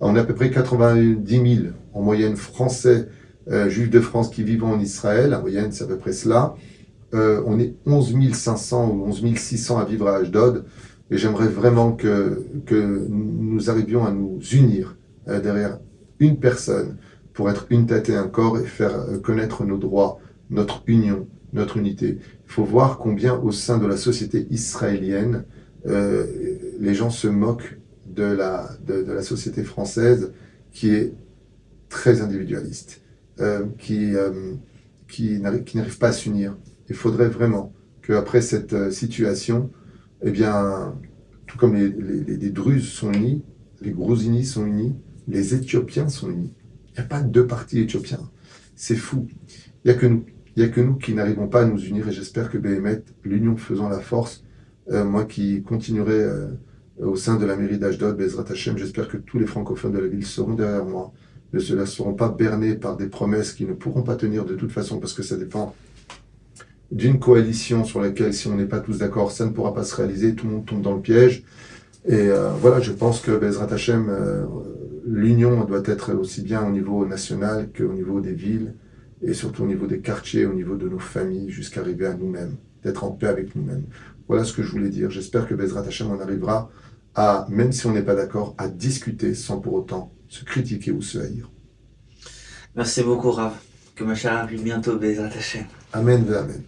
On est à peu près 90 000 en moyenne français, euh, juifs de France qui vivent en Israël, en moyenne c'est à peu près cela. Euh, on est 11 500 ou 11 600 à vivre à Ashdod, et j'aimerais vraiment que, que nous arrivions à nous unir euh, derrière une personne pour être une tête et un corps et faire euh, connaître nos droits, notre union, notre unité. Il faut voir combien au sein de la société israélienne, euh, les gens se moquent de la, de, la société française qui est très individualiste, qui, qui n'arrive pas à s'unir. Il faudrait vraiment qu'après cette situation, eh bien, tout comme les, les, Druzes sont unis, les Grousinis sont unis, les Éthiopiens sont unis. Il n'y a pas deux partis éthiopiens. C'est fou. Il n'y a que nous. A que nous qui n'arrivons pas à nous unir et j'espère que Béhémet, l'union faisant la force, euh, moi qui continuerai euh, au sein de la mairie d'Ashdod, Bezrat Hashem, j'espère que tous les francophones de la ville seront derrière moi, ne se laisseront pas berner par des promesses qui ne pourront pas tenir de toute façon parce que ça dépend d'une coalition sur laquelle si on n'est pas tous d'accord, ça ne pourra pas se réaliser, tout le monde tombe dans le piège. Et euh, voilà, je pense que Bezrat Hashem, l'union doit être aussi bien au niveau national qu'au niveau des villes et surtout au niveau des quartiers, au niveau de nos familles, jusqu'à arriver à nous-mêmes, d'être en paix avec nous-mêmes. Voilà ce que je voulais dire. J'espère que Bezrat Hashem en arrivera à, même si on n'est pas d'accord, à discuter sans pour autant se critiquer ou se haïr.
Merci beaucoup, Rav. Que ma chère arrive bientôt, Bezrat Hashem.
Amen, amen.